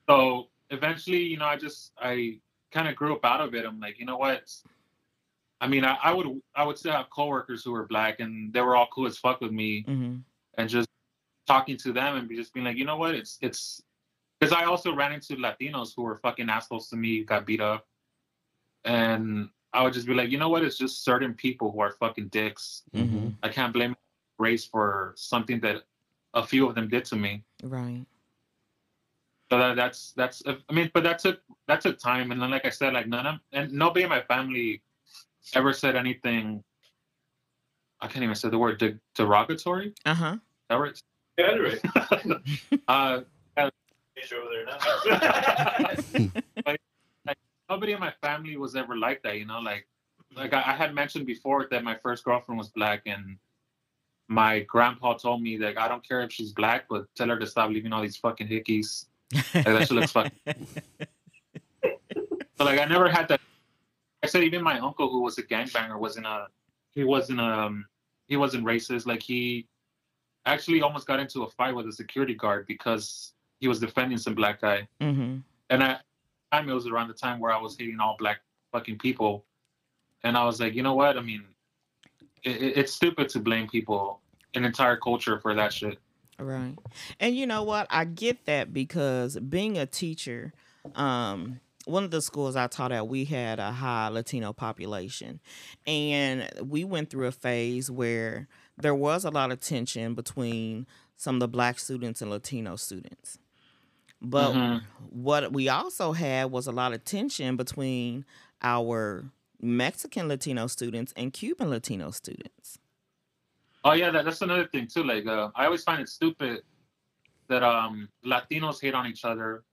[SPEAKER 5] So eventually, you know, I just I kind of grew up out of it. I'm like, you know what? I mean, I, I would I would still have coworkers who were black, and they were all cool as fuck with me,
[SPEAKER 1] Mm-hmm.
[SPEAKER 5] and just talking to them and be just being like, you know what? It's it's because I also ran into Latinos who were fucking assholes to me, got beat up, and I would just be like, you know what? It's just certain people who are fucking dicks.
[SPEAKER 1] Mm-hmm.
[SPEAKER 5] I can't blame race for something that a few of them did to me.
[SPEAKER 1] Right.
[SPEAKER 5] So that, that's that's I mean, but that took that took time, and then like I said, like none of and nobody in my family ever said anything. I can't even say the word de- derogatory.
[SPEAKER 1] Uh huh.
[SPEAKER 5] That right?
[SPEAKER 4] Yeah, right.
[SPEAKER 5] Uh,
[SPEAKER 4] over there now.
[SPEAKER 5] like, like nobody in my family was ever like that, you know. Like, like I, I had mentioned before that my first girlfriend was black, and my grandpa told me that I don't care if she's black, but tell her to stop leaving all these fucking hickeys. Like that shit looks fucking. So like I never had that. I said even my uncle, who was a gangbanger, wasn't a. He wasn't um. He wasn't racist. Like he actually almost got into a fight with a security guard because he was defending some black guy.
[SPEAKER 1] mm-hmm.
[SPEAKER 5] And at the time, it was around the time where I was hating all black fucking people. And I was like, you know what? I mean, it, it- it's stupid to blame people, an entire culture for that shit.
[SPEAKER 1] Right. And you know what? I get that because being a teacher, um, one of the schools I taught at, we had a high Latino population. And we went through a phase where there was a lot of tension between some of the black students and Latino students. But
[SPEAKER 5] Mhm.
[SPEAKER 1] what we also had was a lot of tension between our Mexican Latino students and Cuban Latino students.
[SPEAKER 5] Oh yeah, that, that's another thing too. Like, uh, I always find it stupid that um Latinos hate on each other.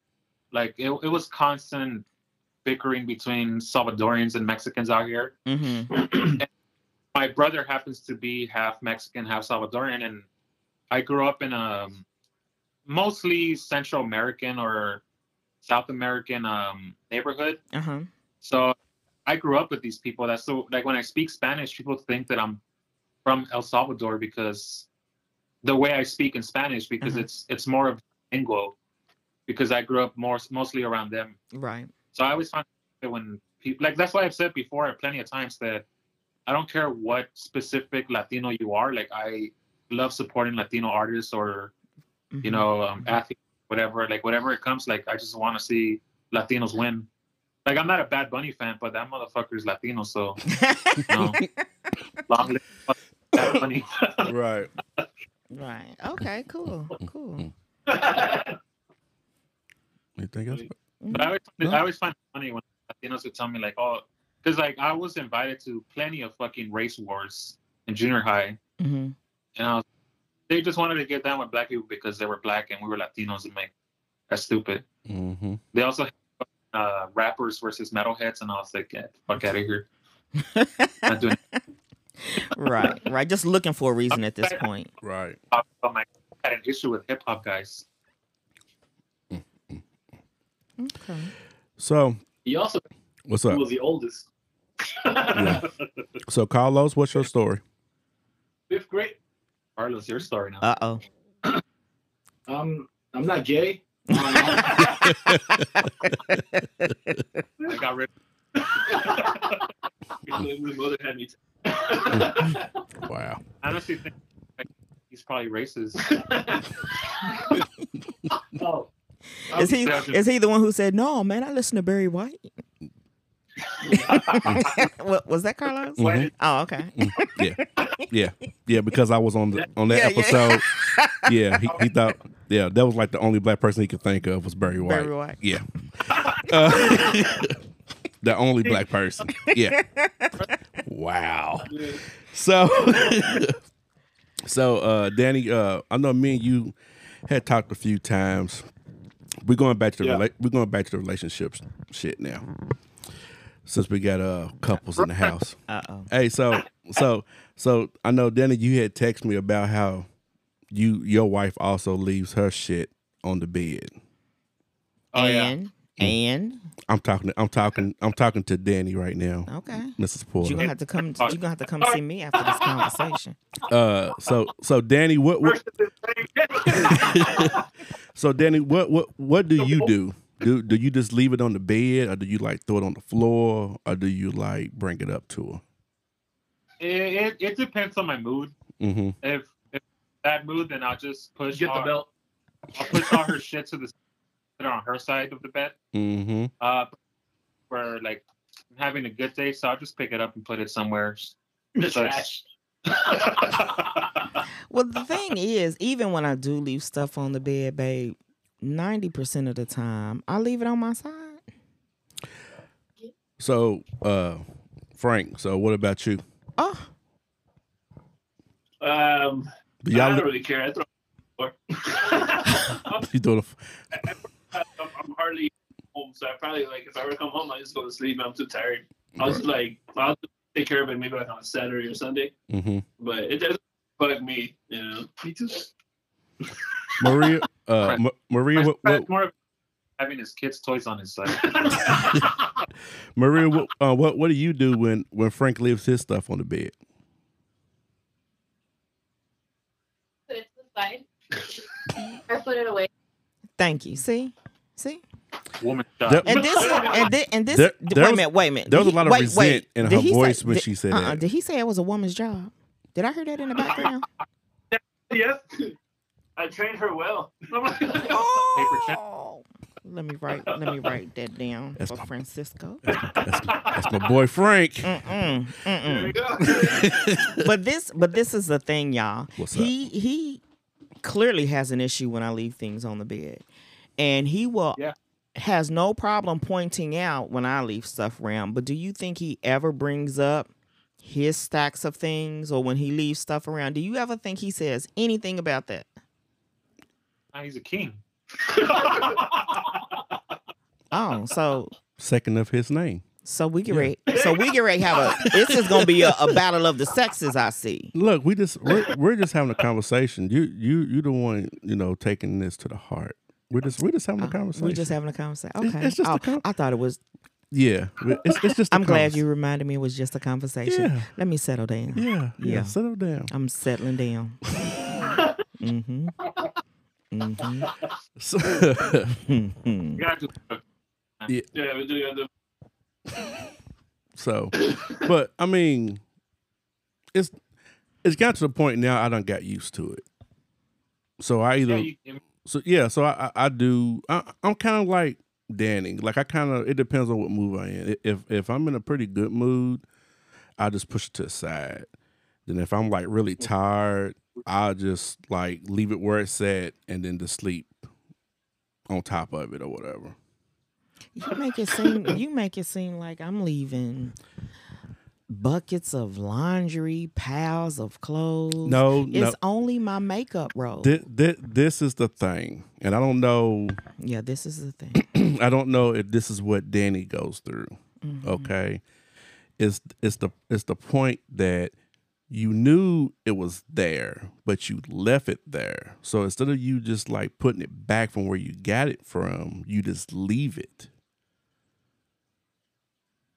[SPEAKER 5] Like, it, it was constant bickering between Salvadorians and Mexicans out here.
[SPEAKER 1] Mm-hmm.
[SPEAKER 5] my brother happens to be half Mexican, half Salvadorian, and I grew up in a mostly Central American or South American um, neighborhood.
[SPEAKER 1] Uh-huh.
[SPEAKER 5] So I grew up with these people. That's so like when I speak Spanish, people think that I'm from El Salvador because the way I speak in Spanish because
[SPEAKER 1] Mhm.
[SPEAKER 5] it's it's more of Anglo because I grew up more mostly around them.
[SPEAKER 1] Right.
[SPEAKER 5] So I always find that when people like that's why I've said before plenty of times that I don't care what specific Latino you are. Like I love supporting Latino artists or you
[SPEAKER 1] Mhm.
[SPEAKER 5] know um, athletes, whatever. Like whatever it comes, like I just want to see Latinos win. Like I'm not a Bad Bunny fan, but that motherfucker is Latino, so no. long live Bad Bunny.
[SPEAKER 3] Right.
[SPEAKER 1] right. Okay, cool. Cool.
[SPEAKER 3] Anything else?
[SPEAKER 5] But I always,
[SPEAKER 3] No.
[SPEAKER 5] I always find it funny when Latinos would tell me like, oh, because like I was invited to plenty of fucking race wars in junior high,
[SPEAKER 1] hmm
[SPEAKER 5] and I was, they just wanted to get down with black people because they were black and we were Latinos and like that's stupid.
[SPEAKER 3] Mm-hmm.
[SPEAKER 5] They also had, uh, rappers versus metalheads, and I was like, get the fuck out of here. Not doing
[SPEAKER 1] right. Right. Just looking for a reason at this point.
[SPEAKER 3] Right.
[SPEAKER 5] hip hop. I had an issue with hip hop guys.
[SPEAKER 1] Okay.
[SPEAKER 3] So
[SPEAKER 7] He also
[SPEAKER 3] what's up?
[SPEAKER 7] was the oldest.
[SPEAKER 3] Yeah. So Carlos, what's your story?
[SPEAKER 7] Fifth grade.
[SPEAKER 5] Carlos, your story now.
[SPEAKER 1] Uh oh.
[SPEAKER 7] Um, I'm not gay. Um,
[SPEAKER 5] I got rid.
[SPEAKER 4] My mother had me.
[SPEAKER 3] Wow.
[SPEAKER 5] I honestly think like, he's probably racist.
[SPEAKER 7] oh,
[SPEAKER 1] Is he is he the one who said no, man? I listen to Barry White. what was that, Carlos?
[SPEAKER 3] Mhm.
[SPEAKER 1] Oh, okay.
[SPEAKER 3] Yeah. Yeah, yeah. because I was on the on that
[SPEAKER 1] Yeah, yeah.
[SPEAKER 3] episode. Yeah, he, he thought yeah, that was like the only black person he could think of was Barry White.
[SPEAKER 1] Barry White.
[SPEAKER 3] Yeah. Uh, the only black person. Yeah. Wow. So So uh Danny, uh I know me and you had talked a few times we're going back to the
[SPEAKER 4] Yeah.
[SPEAKER 3] rela- we're going back to the relationships shit now. Since we got uh couples in the house.
[SPEAKER 1] Uh oh.
[SPEAKER 3] Hey, so so so I know Danny, you had texted me about how you your wife also leaves her shit on the bed.
[SPEAKER 5] Oh yeah.
[SPEAKER 1] and and
[SPEAKER 3] I'm talking I'm talking I'm talking to Danny right now,
[SPEAKER 1] okay.
[SPEAKER 3] Mrs. Porter.
[SPEAKER 1] You're gonna have to come. You're gonna have to come see me after this conversation.
[SPEAKER 3] Uh so so Danny, what what so Danny, what what what do you do? Do do you just leave it on the bed or do you like throw it on the floor or do you like bring it up to her?
[SPEAKER 5] It, it, it depends on my mood.
[SPEAKER 3] Mm-hmm.
[SPEAKER 5] If if that mood, then I'll just push
[SPEAKER 7] Get the
[SPEAKER 5] all,
[SPEAKER 7] belt.
[SPEAKER 5] I'll push all her shit to the put it on her side of the bed.
[SPEAKER 3] Mm-hmm.
[SPEAKER 5] Uh, for like I'm having a good day, so I'll just pick it up and put it somewhere. So
[SPEAKER 7] trash.
[SPEAKER 1] Well, the thing is, even when I do leave stuff on the bed, babe, ninety percent of the time I leave it on my side.
[SPEAKER 3] So uh Frank, so what about you?
[SPEAKER 1] Oh,
[SPEAKER 4] Um,
[SPEAKER 3] Do
[SPEAKER 4] I
[SPEAKER 3] y'all
[SPEAKER 4] don't really care. I throw. I'm,
[SPEAKER 3] you doing
[SPEAKER 4] I'm hardly home, so I probably like if I ever come home, I just go to sleep. I'm too tired. I'll just like I'll take care of it maybe like on a Saturday or Sunday,
[SPEAKER 3] mm-hmm.
[SPEAKER 4] but it doesn't bug me. You know, me too.
[SPEAKER 3] Maria uh Ma- Maria
[SPEAKER 5] My
[SPEAKER 3] what,
[SPEAKER 5] friend's
[SPEAKER 3] what
[SPEAKER 5] more of having his kids' toys on his side.
[SPEAKER 3] Maria what, uh, what what do you do when when Frank leaves his stuff on the bed?
[SPEAKER 6] Put it to the side. or put it away.
[SPEAKER 1] thank you. See, see.
[SPEAKER 5] Woman shop.
[SPEAKER 1] And this, and this, and this.
[SPEAKER 3] There- there
[SPEAKER 1] wait
[SPEAKER 3] was-
[SPEAKER 1] a minute. Wait a minute.
[SPEAKER 3] there was a lot of
[SPEAKER 1] wait,
[SPEAKER 3] resent
[SPEAKER 1] wait.
[SPEAKER 3] in her
[SPEAKER 1] he say-
[SPEAKER 3] voice when
[SPEAKER 1] did-
[SPEAKER 3] she said
[SPEAKER 1] uh-uh,
[SPEAKER 3] that.
[SPEAKER 1] Did he say it was a woman's job? Did I hear that in the background?
[SPEAKER 4] yes, I trained her well.
[SPEAKER 1] oh, let me write. Let me write that down
[SPEAKER 3] That's
[SPEAKER 1] for
[SPEAKER 3] my-
[SPEAKER 1] Francisco.
[SPEAKER 3] That's, that's my boy Frank.
[SPEAKER 1] Mm-mm, mm-mm. But this, but this is the thing, y'all.
[SPEAKER 3] What's up?
[SPEAKER 1] he he clearly has an issue when I leave things on the bed, and he will
[SPEAKER 5] Yeah.
[SPEAKER 1] has no problem pointing out when I leave stuff around. But do you think he ever brings up his stacks of things or when he leaves stuff around? Do you ever think he says anything about that?
[SPEAKER 5] Ah, he's a king.
[SPEAKER 1] Oh, so
[SPEAKER 3] Second of his name.
[SPEAKER 1] so we get ready. So we get ready to have a. This is gonna be a, a battle of the sexes. I see.
[SPEAKER 3] Look, we just we're, we're just having a conversation. You you you the one you know taking this to the heart. We're just we're just having a
[SPEAKER 1] Uh,
[SPEAKER 3] conversation.
[SPEAKER 1] We're just having a conversation. Okay.
[SPEAKER 3] it's just a
[SPEAKER 1] Oh,
[SPEAKER 3] con-
[SPEAKER 1] I thought it was.
[SPEAKER 3] yeah. It's, it's just. a
[SPEAKER 1] I'm glad you reminded me it was just a conversation.
[SPEAKER 3] Yeah.
[SPEAKER 1] Let me settle down.
[SPEAKER 3] Yeah, yeah.
[SPEAKER 1] Yeah.
[SPEAKER 3] Settle down.
[SPEAKER 1] I'm settling down. mm-hmm. Mm-hmm.
[SPEAKER 3] So,
[SPEAKER 5] You gotta do
[SPEAKER 4] yeah, we do the
[SPEAKER 3] so, but I mean, it's it's got to the point now. I don't got used to it. So I either
[SPEAKER 5] yeah, you,
[SPEAKER 3] so yeah, so I I, I do. I, I'm kind of like Danny. Like I kind of it depends on what mood I'm. If if I'm in a pretty good mood, I just push it to the side. Then if I'm like really tired, I'll just like leave it where it's at and then to sleep on top of it or whatever.
[SPEAKER 1] You make it seem you make it seem like I'm leaving buckets of laundry, piles of clothes.
[SPEAKER 3] No, no.
[SPEAKER 1] It's only my makeup roll.
[SPEAKER 3] Thi- thi- this is the thing, and I don't know.
[SPEAKER 1] yeah, this is the thing.
[SPEAKER 3] I don't know if this is what Danny goes through.
[SPEAKER 1] Mhm.
[SPEAKER 3] Okay, it's it's the it's the point that you knew it was there, but you left it there. So instead of you just like putting it back from where you got it from, you just leave it.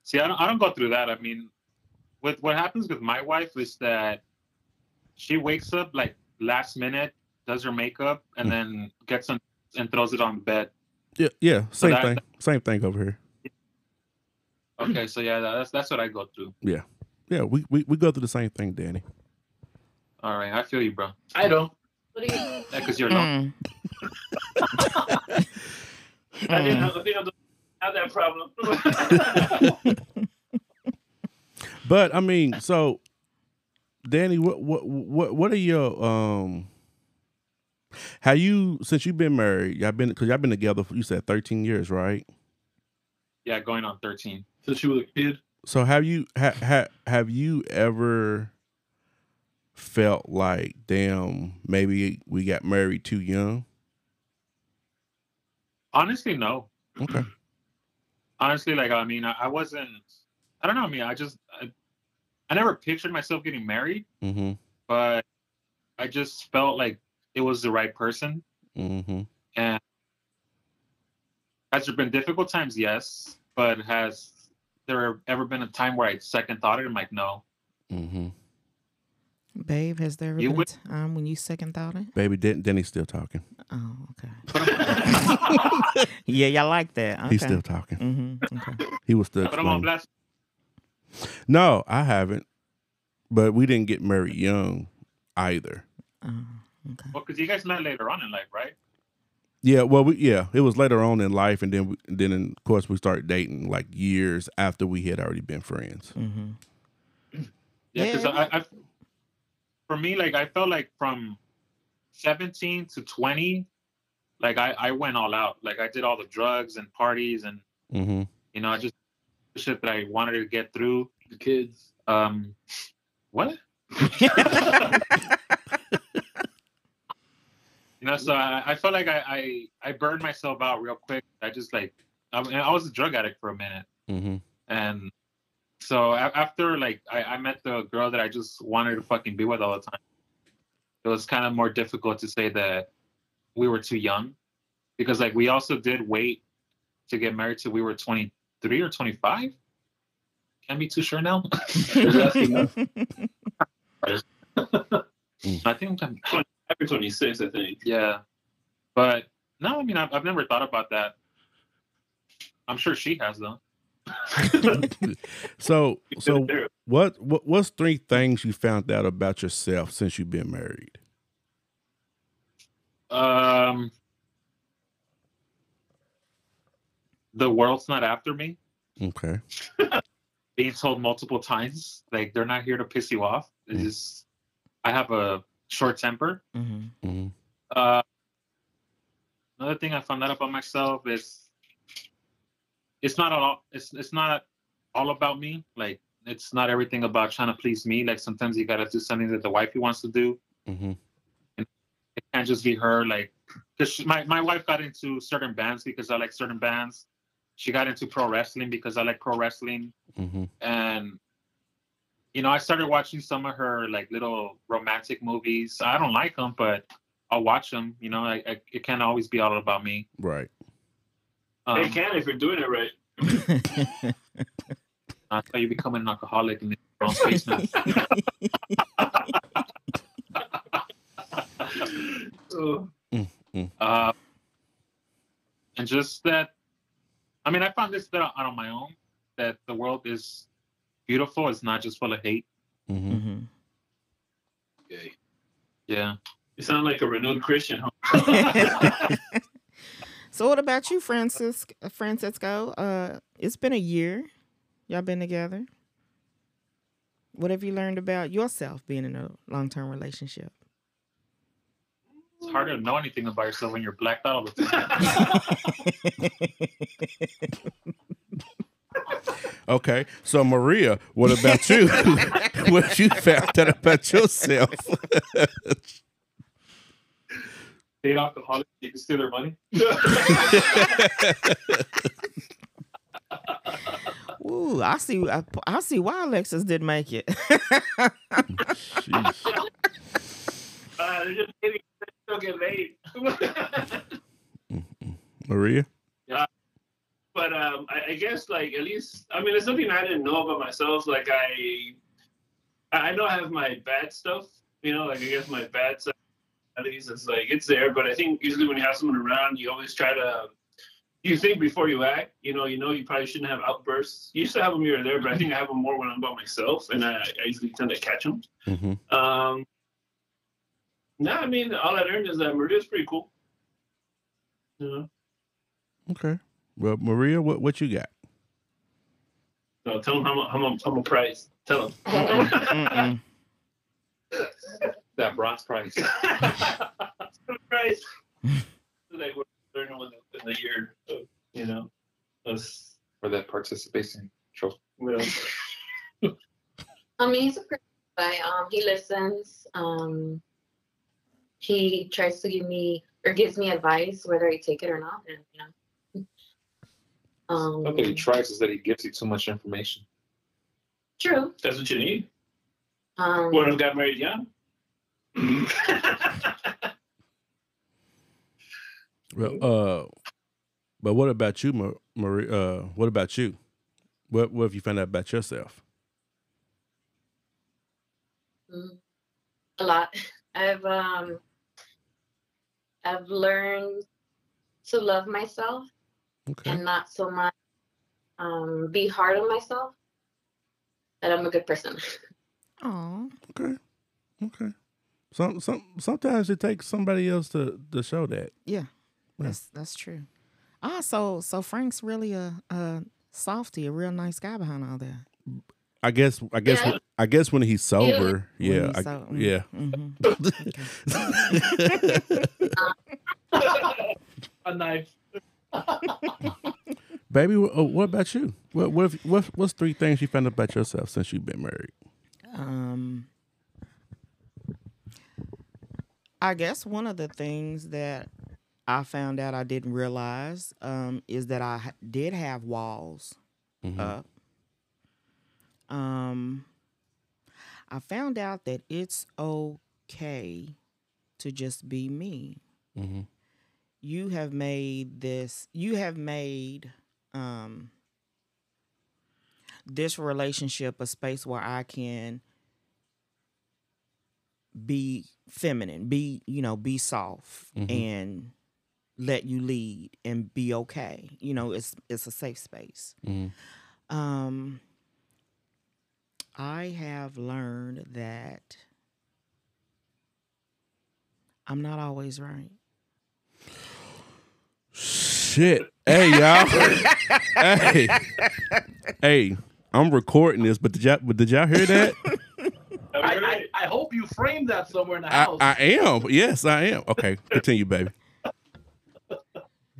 [SPEAKER 5] See, I don't, I don't go through that. I mean, with what happens with my wife is that she wakes up like last minute, does her makeup, and
[SPEAKER 3] Mm.
[SPEAKER 5] then gets on and throws it on the bed.
[SPEAKER 3] Yeah, yeah, same
[SPEAKER 5] that-
[SPEAKER 3] thing, same thing over here.
[SPEAKER 5] Okay, so yeah, that's that's what I go through.
[SPEAKER 3] Yeah, we we, we go through the same thing, Danny.
[SPEAKER 5] All right, I feel you, bro.
[SPEAKER 7] I don't.
[SPEAKER 6] What do you?
[SPEAKER 5] Yeah, because you're alone.
[SPEAKER 1] Mm.
[SPEAKER 4] I didn't have, I think I don't have that problem.
[SPEAKER 3] But I mean, so Danny, what what what what are your um? How you since you've been married? Y'all been because y'all been together. For, you said thirteen years, right?
[SPEAKER 5] Yeah, going on 13.
[SPEAKER 7] Since she was a kid.
[SPEAKER 3] So have you ha, ha, have you ever felt like, damn, maybe we got married too young?
[SPEAKER 5] Honestly, no.
[SPEAKER 3] Okay.
[SPEAKER 5] Honestly, like I mean, I, I wasn't. I don't know. I mean, I just I, I never pictured myself getting married,
[SPEAKER 3] Mm-hmm.
[SPEAKER 5] but I just felt like it was the right person.
[SPEAKER 3] Mm-hmm.
[SPEAKER 5] And has there been difficult times? Yes, but has there ever been a time where I second thought it? I'm like, no.
[SPEAKER 3] Mm-hmm.
[SPEAKER 1] Babe, has there ever
[SPEAKER 5] You
[SPEAKER 1] been
[SPEAKER 5] would-
[SPEAKER 1] a time when you second thought it?
[SPEAKER 3] Baby, Den- Denny's still talking.
[SPEAKER 1] Oh, okay. yeah, y'all like that. Okay.
[SPEAKER 3] He's still talking.
[SPEAKER 1] Mm-hmm. Okay.
[SPEAKER 3] He was still
[SPEAKER 5] But I'm on blast.
[SPEAKER 3] No, I haven't. But we didn't get married young either.
[SPEAKER 1] Oh, okay.
[SPEAKER 5] Well, because you guys met later on in life, right?
[SPEAKER 3] Yeah, well, we yeah, it was later on in life, and then we, and then of course we started dating like years after we had already been friends.
[SPEAKER 1] Mm-hmm.
[SPEAKER 5] Yeah, because I, I, for me, like I felt like from 17 to 20, like I, I went all out. Like I did all the drugs and parties, and
[SPEAKER 3] Mm-hmm.
[SPEAKER 5] you know, I just shit that I wanted to get through.
[SPEAKER 7] The kids.
[SPEAKER 5] Um, what? You know, so I, I felt like I, I I burned myself out real quick. I just like I, mean, I was a drug addict for a minute,
[SPEAKER 3] Mm-hmm.
[SPEAKER 5] and so after like I, I met the girl that I just wanted to fucking be with all the time, it was kind of more difficult to say that we were too young, because like we also did wait to get married till we were twenty three or twenty five. Can't be too sure now. I think I'm
[SPEAKER 4] After 26, I think.
[SPEAKER 5] Yeah, but no, I mean, I've, I've never thought about that. I'm sure she has though.
[SPEAKER 3] So so what what what's three things you found out about yourself since you've been married?
[SPEAKER 5] Um, the world's not after me.
[SPEAKER 3] Okay.
[SPEAKER 5] Being told multiple times, like they're not here to piss you off. It's
[SPEAKER 3] Mm.
[SPEAKER 5] just, I have a short temper.
[SPEAKER 1] mm-hmm.
[SPEAKER 3] Mm-hmm.
[SPEAKER 5] Uh, another thing I found out about myself is it's not all it's it's not all about me. Like it's not everything about trying to please me. Like sometimes you gotta do something that the wifey wants to do.
[SPEAKER 3] Mm-hmm.
[SPEAKER 5] It can't just be her. Like because my my wife got into certain bands because I like certain bands. She got into pro wrestling because I like pro wrestling
[SPEAKER 3] Mm-hmm.
[SPEAKER 5] and you know i started watching some of her like little romantic movies. I don't like them but i'll watch them you know I, I, it can't always be all about me.
[SPEAKER 3] Right.
[SPEAKER 5] um,
[SPEAKER 4] they can if you're doing it right.
[SPEAKER 5] that's how you become an alcoholic in your own basement
[SPEAKER 4] Oh,
[SPEAKER 5] uh, and just that i mean i found this out on my own that the world is beautiful it's not just full of hate
[SPEAKER 3] Mm-hmm.
[SPEAKER 1] mm-hmm.
[SPEAKER 4] okay.
[SPEAKER 5] yeah
[SPEAKER 4] You sound like a renewed Christian. Huh?
[SPEAKER 1] so what about you, Francis Francisco? Uh it's been a year. Y'all been together. What have you learned about yourself being in a long term relationship?
[SPEAKER 5] it's hard to know anything about yourself when you're blacked out all the time
[SPEAKER 3] Okay. So Maria, what about you? what you found out about yourself?
[SPEAKER 5] date alcoholics you can steal their money
[SPEAKER 1] Ooh, I see. I, I see why Alexis didn't make it.
[SPEAKER 3] Jeez.
[SPEAKER 4] Uh, they're just kidding. They still get laid.
[SPEAKER 3] Maria?
[SPEAKER 4] But um, I, I guess like at least I mean it's something I didn't know about myself. Like I, I know I have my bad stuff. You know, like I guess my bad side. At least it's like it's there. But I think usually when you have someone around, you always try to. You think before you act. You know, you know you probably shouldn't have outbursts. You used to have them here or there, but I think I have them more when I'm by myself, and I, I usually tend to catch them.
[SPEAKER 3] Mm-hmm.
[SPEAKER 4] Um, no, I mean all I learned is that Maria's pretty cool. You know,
[SPEAKER 3] Okay. Well, Maria, what what you got?
[SPEAKER 4] so tell them how much how much how much price. Tell them.
[SPEAKER 1] Mm-mm.
[SPEAKER 5] that bronze price
[SPEAKER 4] price. like we're learning in the, year, so, you know. Us,
[SPEAKER 5] for that participation trophy.
[SPEAKER 4] you.
[SPEAKER 6] I mean, he's a pretty guy. Um, he listens. Um, he tries to give me or gives me advice, whether I take it or not. And you know, Um,
[SPEAKER 5] Look at he tries is that he gives you too much information.
[SPEAKER 6] True.
[SPEAKER 4] That's what you need.
[SPEAKER 6] Um,
[SPEAKER 4] Would have got married young.
[SPEAKER 3] Well, uh, but what about you, Marie? Uh, what about you? What What have you found out about yourself?
[SPEAKER 6] Mm, a lot. I've um I've learned to love myself
[SPEAKER 3] Okay.
[SPEAKER 6] and not so much um be hard on myself. That I'm a good person.
[SPEAKER 1] Oh,
[SPEAKER 3] Okay. Okay. Some some sometimes it takes somebody else to to show that.
[SPEAKER 1] yeah,
[SPEAKER 3] Yeah.
[SPEAKER 1] that's that's true. Ah, so so Frank's really a, a softy, a real nice guy behind all that.
[SPEAKER 3] I guess I guess
[SPEAKER 6] Yeah.
[SPEAKER 3] when- I guess when he's sober,
[SPEAKER 1] When
[SPEAKER 3] yeah,
[SPEAKER 1] he's
[SPEAKER 3] I,
[SPEAKER 1] so- mm,
[SPEAKER 3] yeah.
[SPEAKER 1] mhm.
[SPEAKER 7] A knife.
[SPEAKER 3] Baby, oh, what about you? What what, if, what what's three things you found out about yourself since you've been married?
[SPEAKER 1] Um, I guess one of the things that I found out I didn't realize um, is that I did have walls
[SPEAKER 3] Mhm.
[SPEAKER 1] up. Um, I found out that it's okay to just be me.
[SPEAKER 3] hmm
[SPEAKER 1] You have made this. You have made um, this relationship a space where I can be feminine, be you know, be soft,
[SPEAKER 3] Mhm.
[SPEAKER 1] and let you lead and be okay. You know, it's it's a safe space.
[SPEAKER 3] hmm
[SPEAKER 1] Um, I have learned that I'm not always right.
[SPEAKER 3] Shit. Hey y'all. hey. Hey. I'm recording this, but did y'all but did y'all hear that?
[SPEAKER 7] I, I, I hope you framed that somewhere in the
[SPEAKER 3] I,
[SPEAKER 7] house.
[SPEAKER 3] I am. Yes, I am. Okay, continue, baby.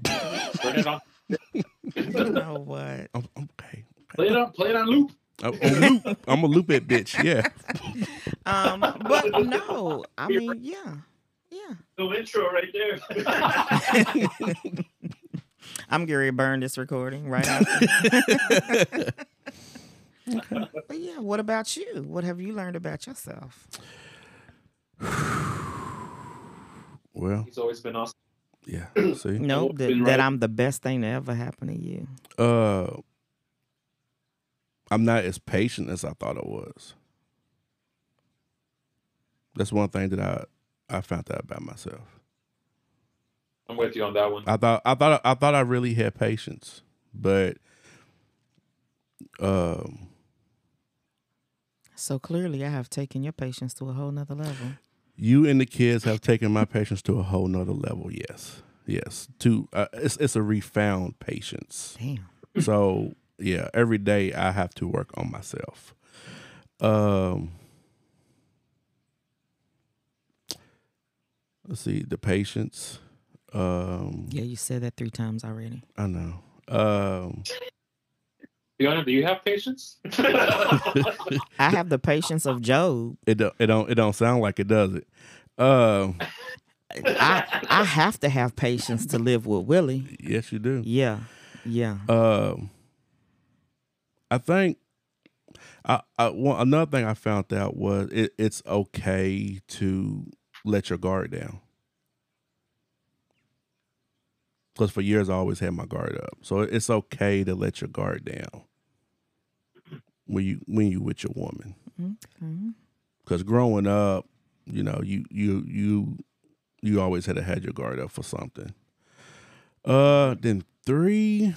[SPEAKER 5] Turn it on.
[SPEAKER 1] you know what?
[SPEAKER 3] I'm, I'm- okay.
[SPEAKER 7] play it on play it on loop.
[SPEAKER 3] I'm, I'm loop. I'm a loop it, bitch. Yeah.
[SPEAKER 1] Um, but no, I mean, yeah, yeah.
[SPEAKER 4] No intro right there.
[SPEAKER 1] I'm Gary burn this recording right after. but yeah, what about you? What have you learned about yourself?
[SPEAKER 3] Well,
[SPEAKER 5] He's always been awesome.
[SPEAKER 3] yeah. See.
[SPEAKER 1] No,
[SPEAKER 7] Been
[SPEAKER 1] that,
[SPEAKER 7] right.
[SPEAKER 1] that I'm the best thing to ever happen to you.
[SPEAKER 3] Uh I'm not as patient as I thought I was. That's one thing that I I found out about myself.
[SPEAKER 5] I'm with you on that one.
[SPEAKER 3] I thought I thought I thought I really had patience, but um
[SPEAKER 1] So clearly, I have taken your patience to a whole nother level.
[SPEAKER 3] you and the kids have taken my patience to a whole nother level. Yes, yes. To uh, it's it's a refound patience.
[SPEAKER 1] Damn.
[SPEAKER 3] So yeah, every day I have to work on myself. Um, let's see the patience. Um,
[SPEAKER 1] Yeah, you said that three times already.
[SPEAKER 3] I know. Um,
[SPEAKER 5] Fiona, do you have patience?
[SPEAKER 1] I have the patience of Job.
[SPEAKER 3] it don't it don't it don't sound like it does it. Um,
[SPEAKER 1] I I have to have patience to live with Willie.
[SPEAKER 3] yes, you do.
[SPEAKER 1] Yeah, yeah.
[SPEAKER 3] Um, I think I, I one, another thing I found out was it, it's okay to let your guard down. Because for years I always had my guard up, so it's okay to let your guard down when you when you with your woman.
[SPEAKER 1] Okay.
[SPEAKER 3] Because growing up, you know, you you you you always had to had your guard up for something. Uh, then three.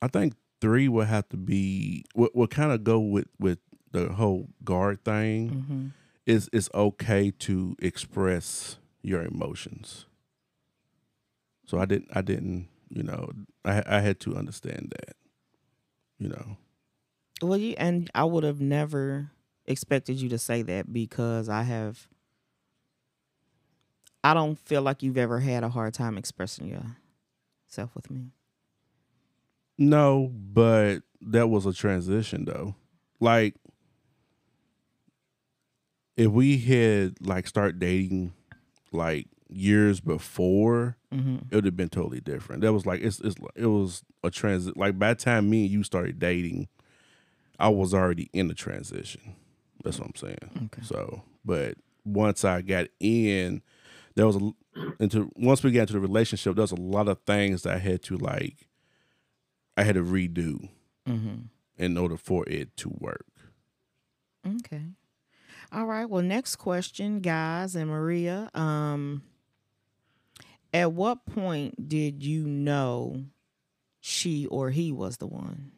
[SPEAKER 3] I think three would have to be what what kind of go with with the whole guard thing
[SPEAKER 1] hmm
[SPEAKER 3] is it's okay to express your emotions. So I didn't I didn't you know I I had to understand that. You know.
[SPEAKER 1] Well, you and I would have never expected you to say that because I have. I don't feel like you've ever had a hard time expressing yourself with me.
[SPEAKER 3] No, but that was a transition though. Like if we had like start dating like years before,
[SPEAKER 1] hmm
[SPEAKER 3] it would have been totally different. That was like it's it's it was a transit. Like by the time me and you started dating, I was already in the transition. That's what I'm saying.
[SPEAKER 1] Okay.
[SPEAKER 3] So, but once I got in, there was a into once we got into the relationship, there was a lot of things that I had to like. I had to redo
[SPEAKER 1] hmm
[SPEAKER 3] in order for it to work.
[SPEAKER 1] Okay. All right. Well, next question, guys and Maria. Um, at what point did you know she or he was the one?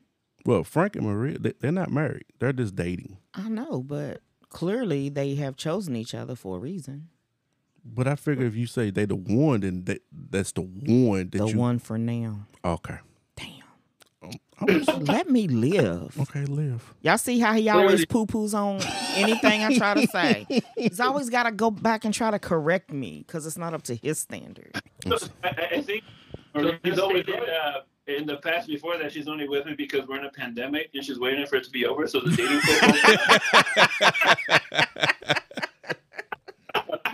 [SPEAKER 3] Well, Frank and Maria, they, they're not married. They're just dating.
[SPEAKER 1] I know, but clearly they have chosen each other for a reason.
[SPEAKER 3] But I figure if you say they the one, then that, that's the one that
[SPEAKER 1] the
[SPEAKER 3] you.
[SPEAKER 1] one for now.
[SPEAKER 3] Okay.
[SPEAKER 1] Damn.
[SPEAKER 3] Um, I'm just-
[SPEAKER 1] Let me live.
[SPEAKER 3] okay, live.
[SPEAKER 1] Y'all see how he always poo poos on anything I try to say? He's always got to go back and try to correct me because it's not up to his standard.
[SPEAKER 4] I, I- I think
[SPEAKER 7] he's always
[SPEAKER 4] uh, in the past before that she's only with me because we're in a pandemic and she's waiting for it to be over so the dating pool.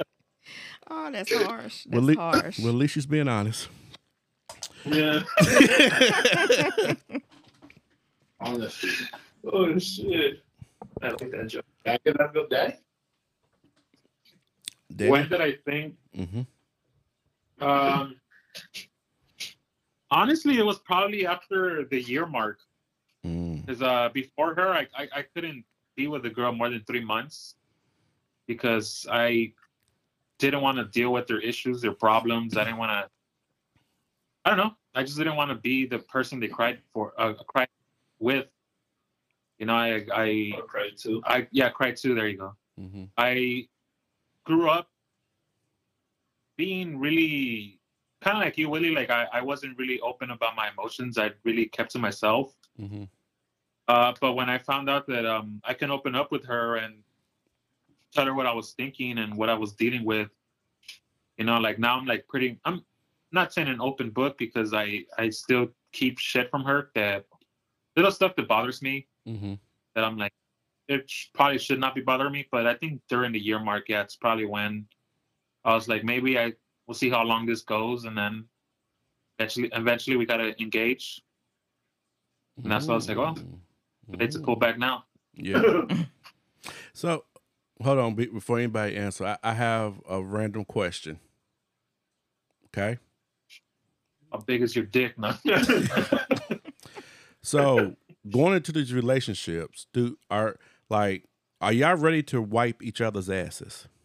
[SPEAKER 1] Oh, that's harsh. That's
[SPEAKER 3] Well, le-
[SPEAKER 1] harsh.
[SPEAKER 3] well, at least she's being honest.
[SPEAKER 4] yeah.
[SPEAKER 7] honestly.
[SPEAKER 4] Oh shit. I like that joke.
[SPEAKER 7] Back in that good day.
[SPEAKER 5] When did I think?
[SPEAKER 3] hmm
[SPEAKER 5] Um, honestly, it was probably after the year mark.
[SPEAKER 3] Mm.
[SPEAKER 5] Because uh, before her, I, I I couldn't be with a girl more than three months because I didn't want to deal with their issues, their problems. I didn't want to. I don't know. I just didn't want to be the person they cried for, uh, cried with. You know, I I
[SPEAKER 4] I'll cry too.
[SPEAKER 5] I yeah, cried too. There you go.
[SPEAKER 3] hmm
[SPEAKER 5] I grew up being really kind of like you, Willie. Like I, I wasn't really open about my emotions. I really kept to myself.
[SPEAKER 3] hmm
[SPEAKER 5] Uh, but when I found out that um, I can open up with her and tell her what I was thinking and what I was dealing with, you know, like now I'm like pretty. I'm not saying an open book because I I still keep shit from her that little stuff that bothers me
[SPEAKER 3] hmm
[SPEAKER 5] that I'm like it sh- probably should not be bothering me. But I think during the year mark, yeah, it's probably when I was like maybe I we'll see how long this goes and then eventually eventually we gotta engage. And that's why I was like, well, It's a pull back now.
[SPEAKER 3] Yeah. so, hold on before anybody answer. I, I have a random question. Okay.
[SPEAKER 5] How big is your dick now?
[SPEAKER 3] So, going into these relationships, do are like are y'all ready to wipe each other's asses?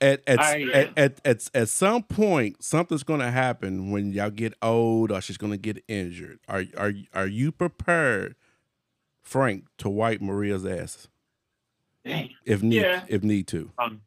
[SPEAKER 3] At at,
[SPEAKER 5] I-
[SPEAKER 3] at, at, at at some point, something's gonna happen when y'all get old, or she's gonna get injured. Are are are you prepared, Frank, to wipe Maria's ass if need
[SPEAKER 4] Yeah.
[SPEAKER 3] if need to?
[SPEAKER 5] um,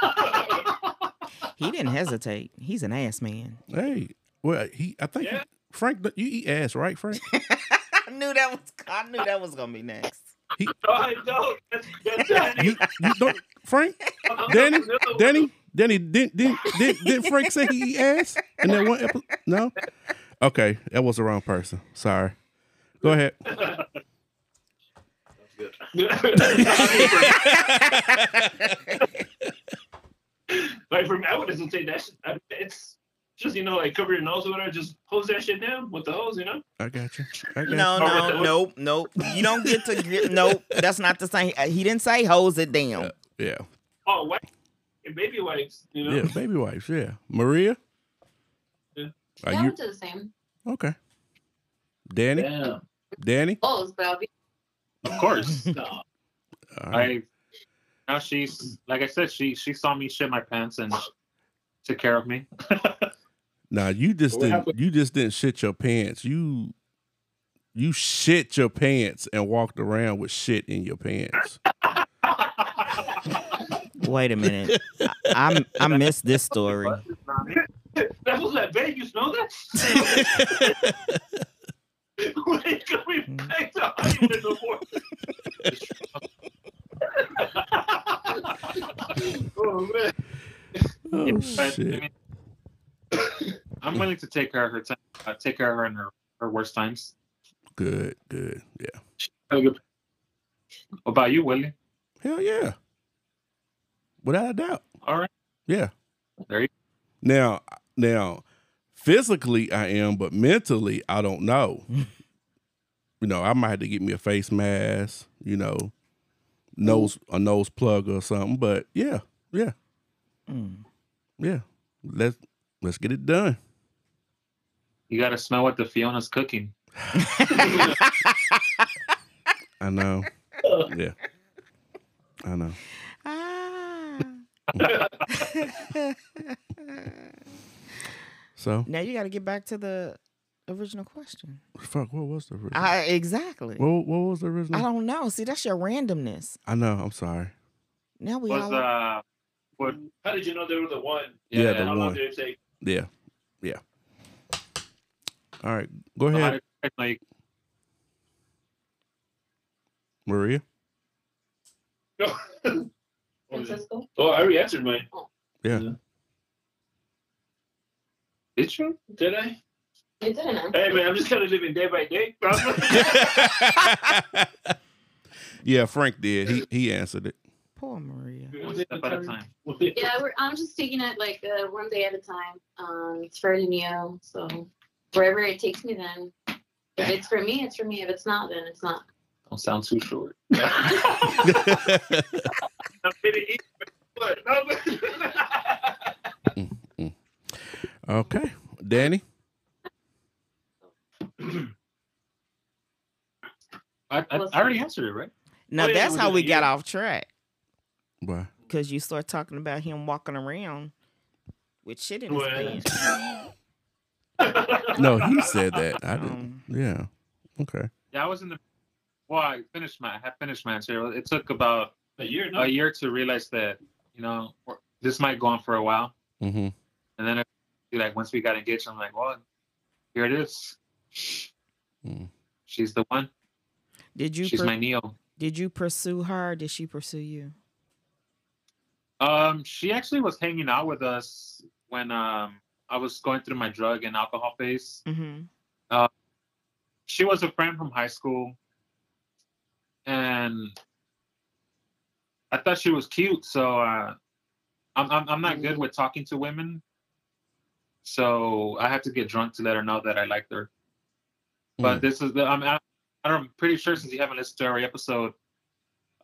[SPEAKER 1] he didn't hesitate. He's an ass man.
[SPEAKER 3] Hey, well, he I think
[SPEAKER 4] Yeah.
[SPEAKER 3] Frank, you eat ass, right, Frank?
[SPEAKER 1] I knew that was. I knew that was gonna be next.
[SPEAKER 4] No, I don't. That's, that's Danny.
[SPEAKER 3] you you don't Frank? Danny? Danny, Danny, Didn't did did, did Frank say he eat ass in that one episode? No. Okay, that was the wrong person. Sorry. Go ahead.
[SPEAKER 4] like for me, I wouldn't say that. Shit. It's just you know like cover your nose or whatever. Just hose that shit down with the hose. You know.
[SPEAKER 3] I got you. I got
[SPEAKER 1] No,
[SPEAKER 4] Oh,
[SPEAKER 1] no,
[SPEAKER 4] what-
[SPEAKER 1] nope, nope. You don't get to get. Nope, that's not the same. He didn't say hose it down.
[SPEAKER 3] you. Yeah.
[SPEAKER 4] Oh, white baby wipes. You know.
[SPEAKER 3] Yeah. Baby wipes. Yeah. Maria.
[SPEAKER 4] Yeah.
[SPEAKER 3] Are
[SPEAKER 6] yeah,
[SPEAKER 3] you
[SPEAKER 6] we'll do the same.
[SPEAKER 3] okay? Danny.
[SPEAKER 7] Damn.
[SPEAKER 3] Danny.
[SPEAKER 6] Clothes, but
[SPEAKER 5] of course.
[SPEAKER 7] No.
[SPEAKER 3] All right.
[SPEAKER 5] I now she's like I said, she she saw me shit my pants and took care of me.
[SPEAKER 3] Now you just didn't.
[SPEAKER 7] happened?
[SPEAKER 3] You just didn't shit your pants. You. You shit your pants and walked around with shit in your pants.
[SPEAKER 1] Wait a minute. I, I I missed this story.
[SPEAKER 4] That was that babe. You smell that? Wait, coming hmm. back to hiding in the morning. oh man.
[SPEAKER 3] Oh
[SPEAKER 5] But,
[SPEAKER 3] shit!
[SPEAKER 5] I'm willing to take care of her time, uh, take care of her in her, her worst times.
[SPEAKER 3] Good. Good. Yeah.
[SPEAKER 5] What about you, Willie?
[SPEAKER 3] Hell yeah. without a doubt.
[SPEAKER 5] All right.
[SPEAKER 3] Yeah.
[SPEAKER 5] There you
[SPEAKER 3] Now, now, physically I am, but mentally I don't know. you know, I might have to get me a face mask. You know, nose a nose plug or something. But yeah, yeah,
[SPEAKER 1] Mm.
[SPEAKER 3] yeah. Let's let's get it done.
[SPEAKER 5] You got to smell what the Fiona's cooking.
[SPEAKER 3] I know. Yeah, I know.
[SPEAKER 1] Ah.
[SPEAKER 3] So
[SPEAKER 1] now you got to get back to the original question.
[SPEAKER 3] fuck. What was the original?
[SPEAKER 1] I, exactly.
[SPEAKER 3] what, what was the original?
[SPEAKER 1] I don't know. See, that's your randomness.
[SPEAKER 3] I know. I'm sorry.
[SPEAKER 1] Now we
[SPEAKER 5] Was
[SPEAKER 1] all.
[SPEAKER 5] uh, what?
[SPEAKER 4] How did you know they were the one?
[SPEAKER 3] Yeah,
[SPEAKER 5] Yeah,
[SPEAKER 3] the one.
[SPEAKER 4] did it take?
[SPEAKER 3] Yeah, yeah. All right, go ahead,
[SPEAKER 5] did- Like,
[SPEAKER 3] Maria.
[SPEAKER 4] No.
[SPEAKER 6] Francisco.
[SPEAKER 4] oh, I already answered mine.
[SPEAKER 3] Yeah.
[SPEAKER 5] did you?
[SPEAKER 4] Did I?
[SPEAKER 6] You didn't answer.
[SPEAKER 4] Hey man, I'm just kind of living day by day.
[SPEAKER 3] yeah, Frank did. He he answered it.
[SPEAKER 1] Poor Maria.
[SPEAKER 5] One step at a time.
[SPEAKER 6] Yeah, we're, I'm just taking it like uh, one day at a time. Um, it's fairly new, so wherever it takes me, then if it's for me, it's for me. If it's not, then it's not.
[SPEAKER 5] Don't sound too short.
[SPEAKER 4] I'm gonna eat. What? No.
[SPEAKER 3] okay, Danny.
[SPEAKER 5] I, I, I already answered it, right?
[SPEAKER 1] Now
[SPEAKER 4] Oh,
[SPEAKER 1] that's
[SPEAKER 4] we
[SPEAKER 1] how we got off track
[SPEAKER 3] Why?
[SPEAKER 1] because you start talking about him walking around with shit in his
[SPEAKER 4] Well.
[SPEAKER 1] pants.
[SPEAKER 3] No, he said that. I didn't.
[SPEAKER 1] Um,
[SPEAKER 3] Yeah. Okay.
[SPEAKER 5] Yeah, I was in the. Well, I finished my. I finished my answer. It took about
[SPEAKER 4] A year, no?
[SPEAKER 5] a year to realize that you know this might go on for a while,
[SPEAKER 3] Mm-hmm.
[SPEAKER 5] and then like once we got engaged, I'm like, well, here it is.
[SPEAKER 3] Mm.
[SPEAKER 5] She's the one.
[SPEAKER 1] did you
[SPEAKER 5] She's
[SPEAKER 1] per-
[SPEAKER 5] my Neo.
[SPEAKER 1] did you pursue her? Or did she pursue you?
[SPEAKER 5] Um, she actually was hanging out with us when um I was going through my drug and alcohol phase.
[SPEAKER 1] Mm-hmm.
[SPEAKER 5] She was a friend from high school, and I thought she was cute. So uh, I'm I'm I'm not good with talking to women. So I had to get drunk to let her know that I liked her. But this is the I'm I, I'm pretty sure since you haven't listened to every episode,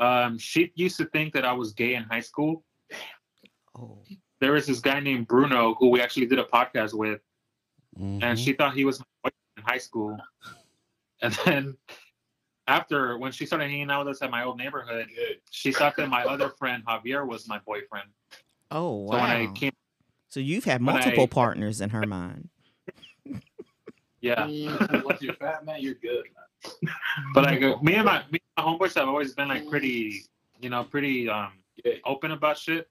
[SPEAKER 5] um, she used to think that I was gay in high school.
[SPEAKER 1] Oh,
[SPEAKER 5] there was this guy named Bruno who we actually did a podcast with,
[SPEAKER 3] Mhm.
[SPEAKER 5] and she thought he was in high school. And then after, when she started hanging out with us at my old neighborhood, she thought that my other friend Javier was my boyfriend.
[SPEAKER 1] oh wow!
[SPEAKER 5] So when I came,
[SPEAKER 1] So you've had multiple
[SPEAKER 5] I-
[SPEAKER 1] partners in her mind.
[SPEAKER 5] yeah,
[SPEAKER 7] Once you're fat, man, you're good.
[SPEAKER 5] but like me and my me and my homeboys have always been like pretty, you know, pretty um open about shit.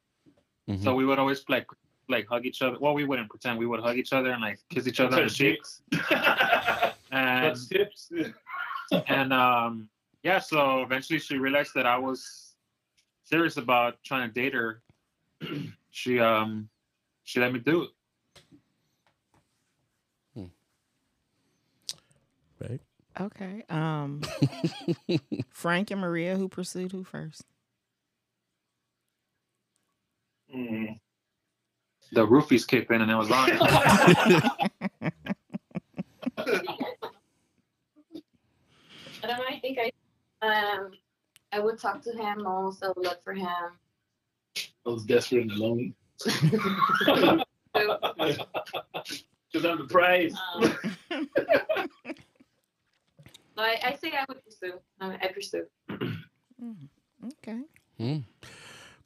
[SPEAKER 3] Mhm.
[SPEAKER 5] So we would always like like hug each other. Well, we wouldn't pretend. We would hug each other and like kiss each other on the cheeks. And
[SPEAKER 4] What's tips?
[SPEAKER 5] and um yeah so eventually she realized that i was serious about trying to date her she um she let me do it
[SPEAKER 3] Babe.
[SPEAKER 1] Okay. Um, Frank and Maria, who pursued who first?
[SPEAKER 4] Mm.
[SPEAKER 5] the roofies kicked in and it was on
[SPEAKER 6] I don't know. I think I um I would talk to him also, look for him.
[SPEAKER 7] I was desperate and alone.
[SPEAKER 6] So,
[SPEAKER 4] Because I'm the
[SPEAKER 6] um, so I, I say I would pursue. I, I pursue.
[SPEAKER 1] Mm, okay.
[SPEAKER 3] Mm.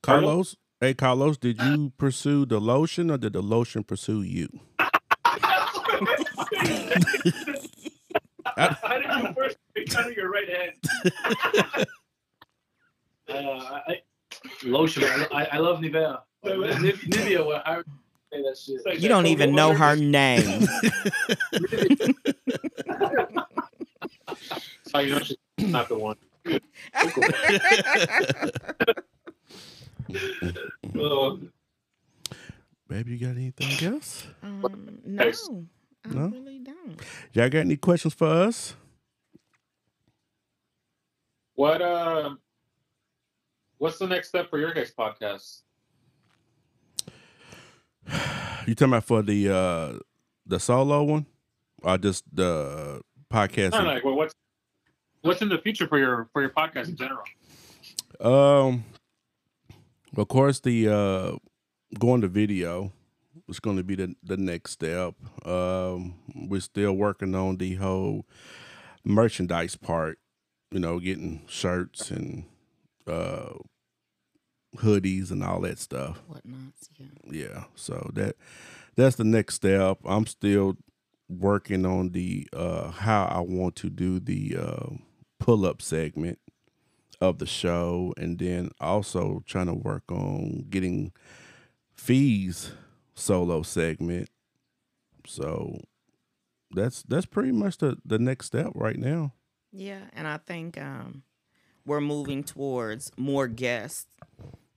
[SPEAKER 3] Carlos. Hey, Carlos. Did you pursue the lotion or did the lotion pursue you?
[SPEAKER 4] How did you first pick out of your right hand?
[SPEAKER 7] Uh, I, lotion. I, I, I love Nivea. Niv- Nivea. What I say that shit.
[SPEAKER 4] It's like
[SPEAKER 1] You
[SPEAKER 4] that
[SPEAKER 1] don't even know her name.
[SPEAKER 5] so you know she's not the one
[SPEAKER 4] butter. Oh,
[SPEAKER 3] Baby, you got anything else?
[SPEAKER 1] um, no, I
[SPEAKER 3] No?
[SPEAKER 1] really don't.
[SPEAKER 3] Y'all got any questions for us?
[SPEAKER 5] what uh what's the next step for your guys podcast
[SPEAKER 3] You talking about for the uh the solo one, or just the podcast?
[SPEAKER 5] No, like, well, what's what's in the future for your for your podcast in general?
[SPEAKER 3] Um, of course, the uh going to video is going to be the the next step. Um, we're still working on the whole merchandise part. You know, getting shirts and uh hoodies and all that stuff.
[SPEAKER 1] Whatnots, yeah.
[SPEAKER 3] Yeah, so that that's the next step. I'm still working on the uh how I want to do the uh pull up segment of the show and then also trying to work on getting fees solo segment. So that's that's pretty much the the next step right now.
[SPEAKER 1] Yeah, and I think um, we're moving towards more guests,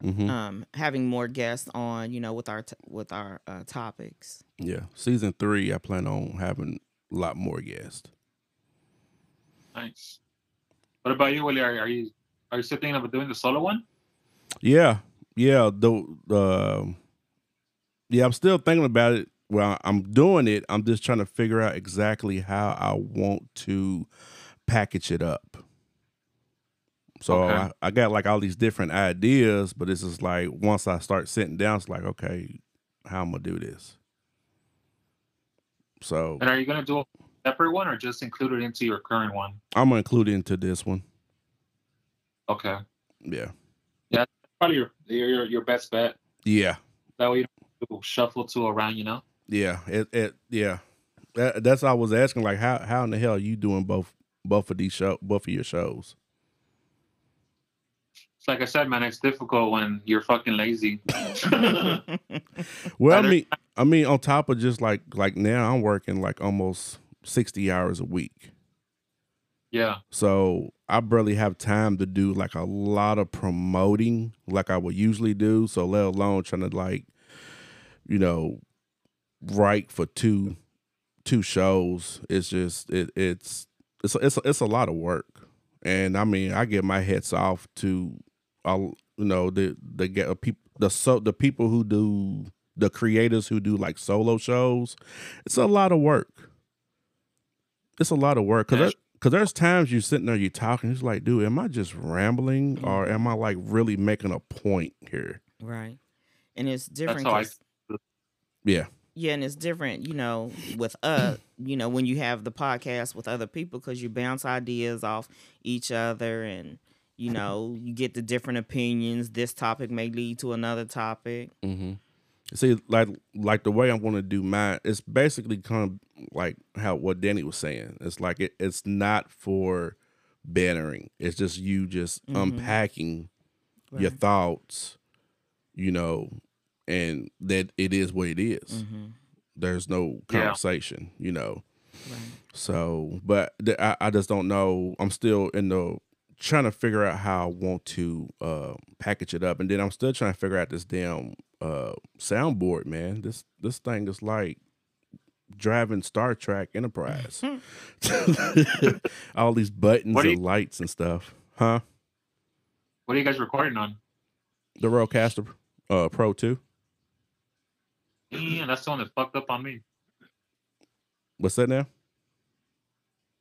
[SPEAKER 3] hmm
[SPEAKER 1] um, having more guests on, you know, with our t- with our uh, topics.
[SPEAKER 3] Yeah, season three, I plan on having a lot more guests.
[SPEAKER 5] Nice. What about you, Willie? Are, are you are you still thinking of doing the solo one?
[SPEAKER 3] Yeah, yeah. The um yeah, I'm still thinking about it. Well, I'm doing it. I'm just trying to figure out exactly how I want to package it up. So
[SPEAKER 5] Okay.
[SPEAKER 3] I, I got like all these different ideas, but it's just like once I start sitting down, it's like, okay, how I'm gonna do this. So
[SPEAKER 5] And are you gonna do a separate one or just include it into your current one?
[SPEAKER 3] I'm gonna include it into this one.
[SPEAKER 5] Okay.
[SPEAKER 3] Yeah.
[SPEAKER 5] Yeah, probably your your your best bet.
[SPEAKER 3] Yeah.
[SPEAKER 5] That way you don't shuffle to around, you know?
[SPEAKER 3] Yeah, it, it yeah. That, that's I was asking like how how in the hell are you doing both both of these show both of your shows?
[SPEAKER 5] Like I said, man, it's difficult when you're fucking lazy.
[SPEAKER 3] Well, I mean I mean on top of just like like now I'm working like almost 60 hours a week.
[SPEAKER 5] Yeah.
[SPEAKER 3] So I barely have time to do like a lot of promoting like I would usually do. So let alone trying to like, you know, write for two two shows. It's just it it's it's it's it's a lot of work. And I mean, I get my heads off to all you know the the get uh, people the so the people who do the creators who do like solo shows. It's a lot of work. It's a lot of work because
[SPEAKER 5] Yeah.
[SPEAKER 3] because there's times you sitting there, you talking, it's like, dude, am I just rambling or am I like really making a point here?
[SPEAKER 1] right, and it's different.
[SPEAKER 5] how I
[SPEAKER 1] 'cause-
[SPEAKER 3] Yeah.
[SPEAKER 1] yeah, and it's different, you know, with uh, you know, when you have the podcast with other people because you bounce ideas off each other and. You know, you get the different opinions. This topic may lead to another topic.
[SPEAKER 3] Mm-hmm. See, like like the way I'm going to do mine, it's basically kind of like how what Danny was saying. It's like it, it's not for bannering. It's just you just
[SPEAKER 1] Mhm.
[SPEAKER 3] unpacking your thoughts, you know, and that it is what it is.
[SPEAKER 1] Mm-hmm.
[SPEAKER 3] There's no
[SPEAKER 5] Yeah.
[SPEAKER 3] conversation, you know.
[SPEAKER 1] Right.
[SPEAKER 3] So, but the, I, I just don't know. I'm still in the trying to figure out how I want to uh, package it up, and then I'm still trying to figure out this damn uh, soundboard, man. This this thing is like driving Star Trek Enterprise. All these buttons
[SPEAKER 5] What do
[SPEAKER 3] and lights and stuff, huh?
[SPEAKER 5] What are you guys recording on?
[SPEAKER 3] The Rodecaster uh, Pro Two.
[SPEAKER 5] Yeah, that's the one that fucked up on me.
[SPEAKER 3] What's that now?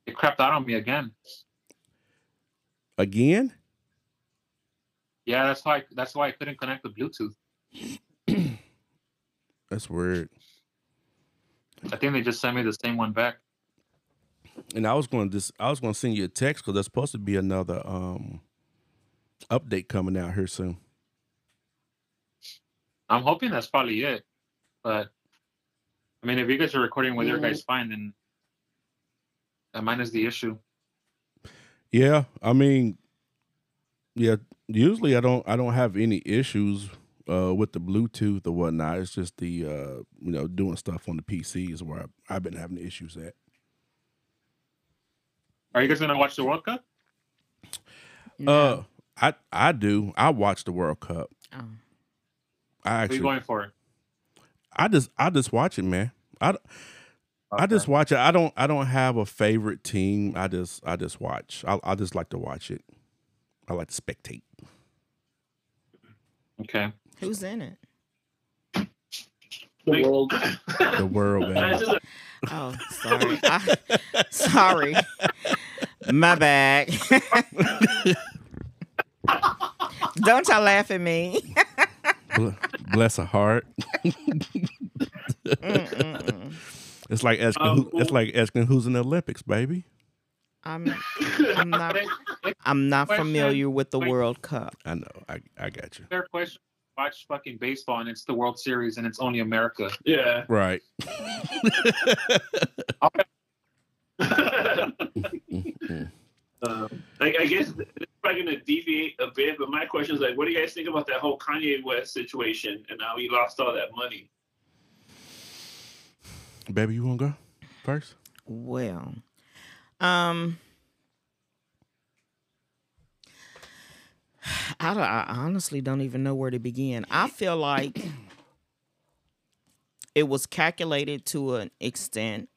[SPEAKER 5] It crapped out on me again.
[SPEAKER 3] Again?
[SPEAKER 5] Yeah, that's why that's why I couldn't connect the Bluetooth.
[SPEAKER 3] That's weird.
[SPEAKER 5] I think they just sent me the same one back.
[SPEAKER 3] And I was going to just I was going to send you a text because there's supposed to be another um update coming out here soon.
[SPEAKER 5] I'm hoping that's probably it. But I mean, if you guys are recording with your guys fine, then uh, mine is the issue.
[SPEAKER 3] Yeah, I mean, yeah. Usually, I don't I don't have any issues uh, with the Bluetooth or whatnot. It's just the uh, you know doing stuff on the PC is where I, I've been having issues at.
[SPEAKER 5] Are you guys gonna watch the World Cup?
[SPEAKER 3] Uh, I I do. I watch the World Cup.
[SPEAKER 1] Oh.
[SPEAKER 3] I
[SPEAKER 5] Who are you going for?
[SPEAKER 3] I just I just watch it, man. I I just watch it. I don't I don't have a favorite team. I just I just watch. I I just like to watch it. I like to spectate.
[SPEAKER 5] okay.
[SPEAKER 1] Who's in it?
[SPEAKER 7] The world.
[SPEAKER 3] The world, man.
[SPEAKER 4] It's just a-
[SPEAKER 1] Oh, sorry. I, sorry. My bad. Don't y'all laugh at me.
[SPEAKER 3] Bless her heart. It's like asking
[SPEAKER 4] Um,
[SPEAKER 3] who, it's like asking who's in the Olympics, baby.
[SPEAKER 1] I'm I'm not I'm not
[SPEAKER 5] Question.
[SPEAKER 1] familiar with the
[SPEAKER 5] Wait.
[SPEAKER 1] World Cup.
[SPEAKER 3] I know. I, I got you.
[SPEAKER 5] Fair question? Watch fucking baseball and it's the World Series and it's only America.
[SPEAKER 4] yeah.
[SPEAKER 3] Right.
[SPEAKER 4] Um, I, I guess it's probably going to deviate a bit, but my question is like, what do you guys think about that whole Kanye West situation and how he lost all that money?
[SPEAKER 3] Baby, you wanna go first?
[SPEAKER 1] Well, um, I, I honestly don't even know where to begin. I feel like it was calculated to an extent.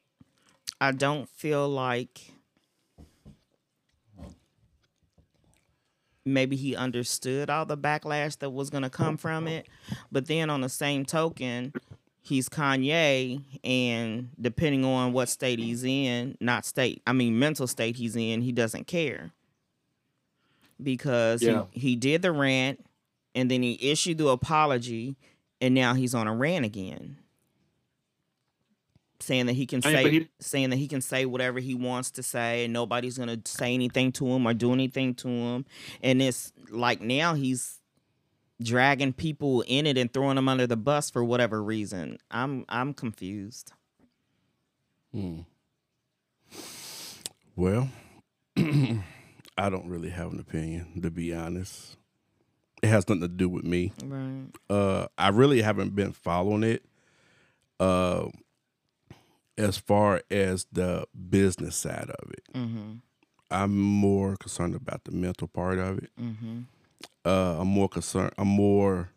[SPEAKER 1] I don't feel like maybe he understood all the backlash that was going to come from it. But then on the same token, he's Kanye, and depending on what state he's in, not state, I mean mental state he's in, he doesn't care. Because
[SPEAKER 7] Yeah.
[SPEAKER 1] he, he did the rant, and then he issued the apology, and now he's on a rant again, saying that he can
[SPEAKER 5] I mean,
[SPEAKER 1] say
[SPEAKER 5] he-
[SPEAKER 1] saying that he can say whatever he wants to say, and nobody's gonna say anything to him or do anything to him, and it's like now he's dragging people in it and throwing them under the bus for whatever reason. I'm I'm confused.
[SPEAKER 3] Hmm. Well, I don't really have an opinion, to be honest. It has nothing to do with me.
[SPEAKER 1] Right.
[SPEAKER 3] Uh, I really haven't been following it. Uh, as far as the business side of it,
[SPEAKER 1] Mm-hmm.
[SPEAKER 3] I'm more concerned about the mental part of it.
[SPEAKER 1] Mm-hmm.
[SPEAKER 3] Uh, I'm more concerned. I'm more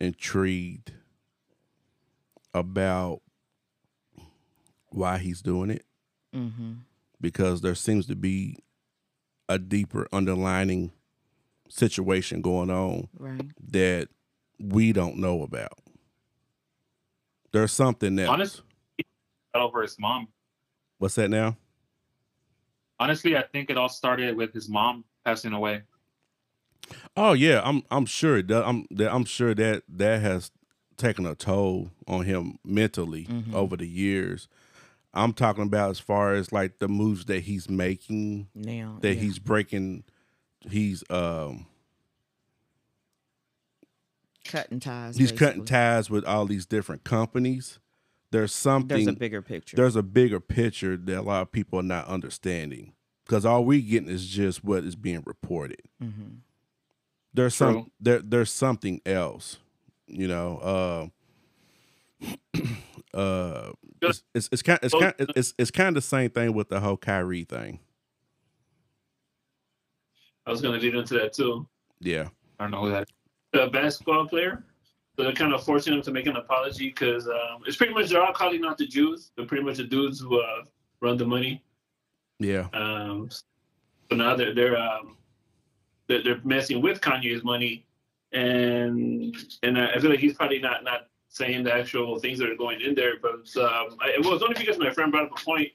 [SPEAKER 3] intrigued about why he's doing it
[SPEAKER 1] Mm-hmm.
[SPEAKER 3] because there seems to be a deeper underlining situation going on
[SPEAKER 1] Right.
[SPEAKER 3] that we don't know about. There's something that
[SPEAKER 5] Honest- Over his mom.
[SPEAKER 3] what's that now?
[SPEAKER 5] Honestly, I think it all started with his mom passing away.
[SPEAKER 3] Oh yeah, I'm I'm sure it does. I'm that I'm sure that that has taken a toll on him mentally
[SPEAKER 1] Mhm.
[SPEAKER 3] over the years. I'm talking about as far as like the moves that he's making,
[SPEAKER 1] Now
[SPEAKER 3] that
[SPEAKER 1] yeah.
[SPEAKER 3] he's breaking, he's um
[SPEAKER 1] cutting ties.
[SPEAKER 3] he's cutting ties with all these different companies. There's something
[SPEAKER 1] There's a bigger picture.
[SPEAKER 3] there's a bigger picture that a lot of people are not understanding because all we getting is just what is being reported.
[SPEAKER 1] mm-hmm.
[SPEAKER 3] There's
[SPEAKER 5] True.
[SPEAKER 3] some there there's something else you know uh uh it's it's, it's kind it's kind it's it's kind of the same thing with the whole Kyrie thing
[SPEAKER 4] I was going to lead into that too.
[SPEAKER 3] yeah
[SPEAKER 5] I don't know that.
[SPEAKER 4] The basketball player, so they're kind of forcing him to make an apology because um, it's pretty much they're all calling out the Jews. They're pretty much the dudes who uh, run the money.
[SPEAKER 3] yeah
[SPEAKER 4] Um, so now they're they're um, they're, they're messing with Kanye's money, and and I feel like he's probably not not saying the actual things that are going in there. But um, I, well, it's only because my friend brought up a point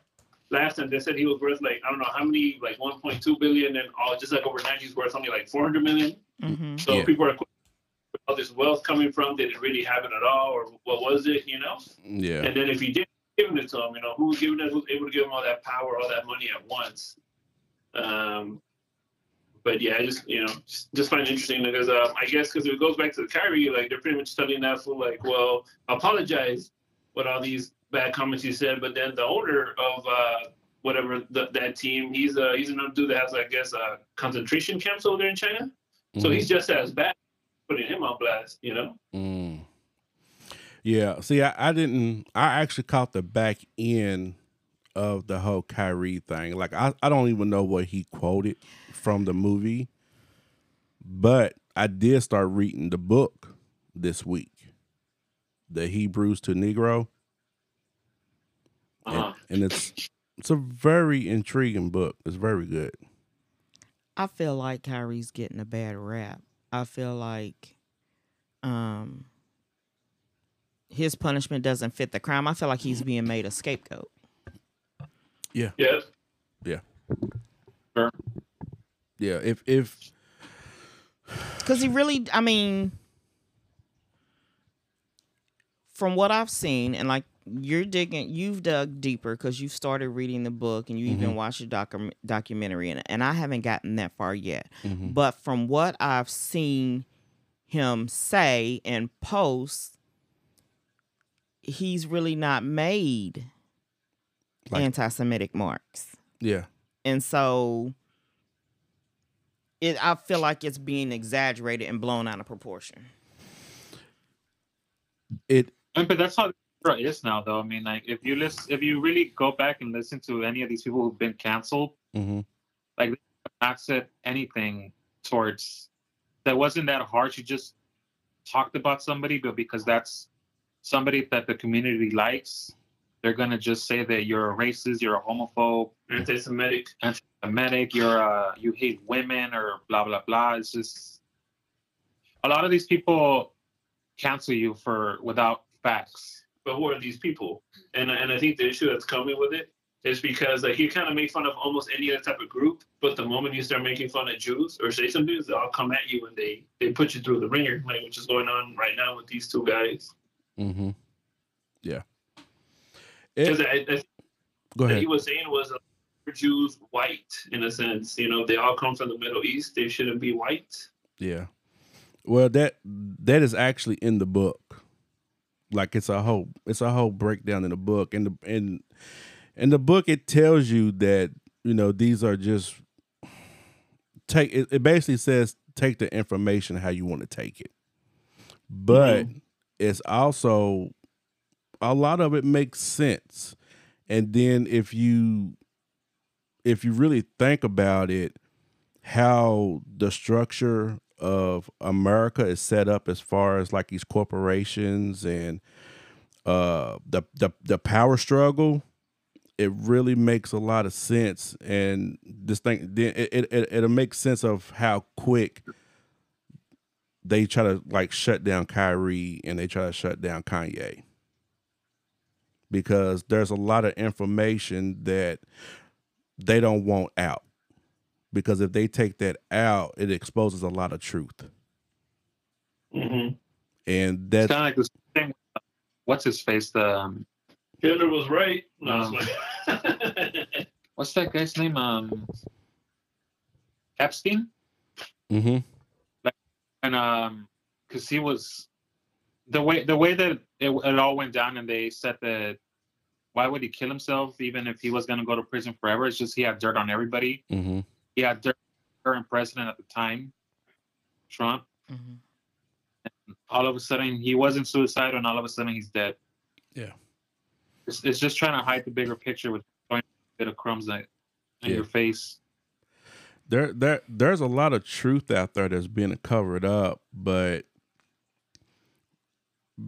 [SPEAKER 4] last time. They said he was worth like I don't know how many like 1.2 billion, and all just like overnight he's worth something like 400 million.
[SPEAKER 1] Mm-hmm.
[SPEAKER 4] So
[SPEAKER 3] Yeah.
[SPEAKER 4] people are questioning where all this wealth coming from. Did it really happen at all, or what was it? You know.
[SPEAKER 3] yeah
[SPEAKER 4] And then if he did giving it to him, you know, who was giving it, who's able to give him all that power, all that money at once. Um, but yeah, I just you know just, just find it interesting because um, I guess because it goes back to the Kyrie, like they're pretty much telling that fool like, well, apologize with all these bad comments you said, but then the owner of uh, whatever the, that team, he's uh, he's another dude that has I guess uh, concentration camps over there in China, so
[SPEAKER 3] Mhm.
[SPEAKER 4] he's just as bad, putting him on blast, you know.
[SPEAKER 3] Mm. yeah see I, I didn't I actually caught the back end of the whole Kyrie thing like I, I don't even know what he quoted from the movie but I did start reading the book this week the Hebrews to Negro and,
[SPEAKER 4] Uh-huh.
[SPEAKER 3] and it's it's a very intriguing book. It's very good.
[SPEAKER 1] I feel like Kyrie's getting a bad rap. I feel like um his punishment doesn't fit the crime. I feel like he's being made a scapegoat.
[SPEAKER 4] Yeah. Yes.
[SPEAKER 3] Yeah.
[SPEAKER 5] Sure.
[SPEAKER 3] Yeah. If if
[SPEAKER 1] Because he really, I mean, from what I've seen, and like you're digging, you've dug deeper because you've started reading the book and you even
[SPEAKER 3] Mhm.
[SPEAKER 1] watched the docu- documentary, and, and I haven't gotten that far yet.
[SPEAKER 3] Mhm.
[SPEAKER 1] But from what I've seen him say and post, he's really not made
[SPEAKER 3] Like-
[SPEAKER 1] anti Semitic marks.
[SPEAKER 3] yeah.
[SPEAKER 1] And so it I feel like it's being exaggerated and blown out of proportion.
[SPEAKER 3] It
[SPEAKER 5] I mean, but that's how it is now, though. I mean, like if you listen, if you really go back and listen to any of these people who've been canceled,
[SPEAKER 3] mhm.
[SPEAKER 5] like they have not said anything towards that wasn't that harsh. You just talked about somebody, but because that's somebody that the community likes, they're gonna just say that you're a racist, you're a homophobe,
[SPEAKER 4] Anti-Semitic.
[SPEAKER 5] anti-Semitic, you're uh you hate women or blah blah blah. It's just a lot of these people cancel you for without facts.
[SPEAKER 4] But who are these people? And and I think the issue that's coming with it is because like you kind of make fun of almost any other type of group, but the moment you start making fun of Jews or say something, they all come at you and they they put you through the ringer, like which is going on right now with these two guys.
[SPEAKER 3] Mm-hmm. Yeah.
[SPEAKER 4] Because
[SPEAKER 3] It,
[SPEAKER 4] I, I
[SPEAKER 3] go
[SPEAKER 4] what
[SPEAKER 3] ahead.
[SPEAKER 4] he was saying was uh, Jews white in a sense. You know, they all come from the Middle East. They shouldn't be white.
[SPEAKER 3] Yeah. Well, that that is actually in the book. Like it's a whole it's a whole breakdown in the book. And the and in the book it tells you that, you know, these are just take it, it basically says take the information how you want to take it. But it's also a lot of it makes sense. And then if you if you really think about it, how the structure of America is set up as far as like these corporations and uh the the the power struggle it really makes a lot of sense and this thing then it, it, it it'll make sense of how quick they try to like shut down Kyrie and they try to shut down Kanye because there's a lot of information that they don't want out because if they take that out, it exposes a lot of truth,
[SPEAKER 4] Mm-hmm.
[SPEAKER 3] and
[SPEAKER 5] It's
[SPEAKER 3] that's
[SPEAKER 5] kind of like this thing. What's his face? The um,
[SPEAKER 4] Hitler was right. No,
[SPEAKER 5] Um, what's that guy's name? Um, Epstein.
[SPEAKER 3] hmm
[SPEAKER 5] and um because he was the way the way that it, it all went down and they said that why would he kill himself even if he was going to go to prison forever? It's just he had dirt on everybody.
[SPEAKER 3] Hmm
[SPEAKER 5] he had dirt on current president at the time trump. All of a sudden he wasn't suicidal and all of a sudden he's dead.
[SPEAKER 3] Yeah.
[SPEAKER 5] it's, it's just trying to hide the bigger picture with a bit of crumbs in, in
[SPEAKER 3] Yeah.
[SPEAKER 5] your face.
[SPEAKER 3] There there there's a lot of truth out there that's being covered up, but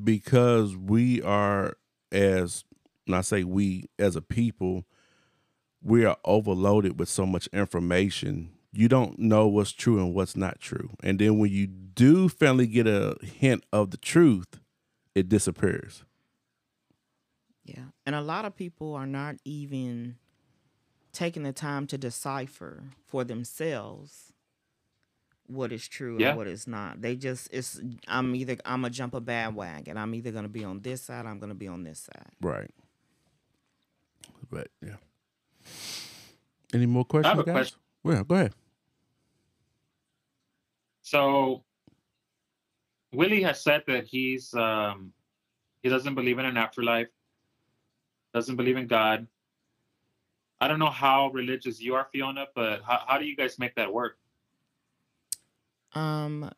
[SPEAKER 3] because we are as and I say we as a people, we are overloaded with so much information. You don't know what's true and what's not true. And then when you do finally get a hint of the truth, it disappears.
[SPEAKER 1] Yeah. And a lot of people are not even taking the time to decipher for themselves what is true
[SPEAKER 5] Yeah.
[SPEAKER 1] and what is not. They just it's I'm either I'm gonna jump a bad bandwagon. I'm either gonna be on this side, I'm gonna be on this side.
[SPEAKER 3] Right. But yeah. Any more questions,
[SPEAKER 5] a
[SPEAKER 3] guys?
[SPEAKER 5] question.
[SPEAKER 3] Well, go ahead.
[SPEAKER 5] So Willie has said that he's um he doesn't believe in an afterlife, doesn't believe in God. I don't know how religious you are, Fiona, but how, how do you guys make that work?
[SPEAKER 1] Um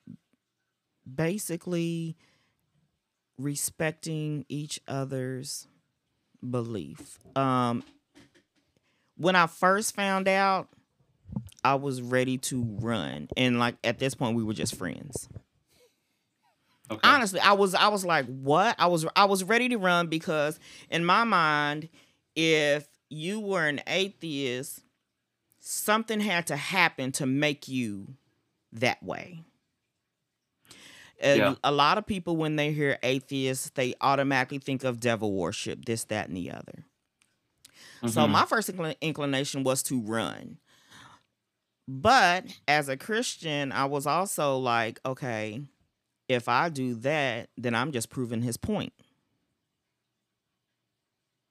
[SPEAKER 1] basically respecting each other's belief. Um when I first found out, I was ready to run. And like at this point we were just friends.
[SPEAKER 5] Okay.
[SPEAKER 1] honestly i was i was like what i was i was ready to run because in my mind if you were an atheist something had to happen to make you that way
[SPEAKER 5] Yeah.
[SPEAKER 1] A lot of people, when they hear atheists, they automatically think of devil worship, this, that, and the other. So
[SPEAKER 5] Mhm.
[SPEAKER 1] my first inclin- inclination was to run. But as a Christian, I was also like, okay, if I do that, then I'm just proving his point.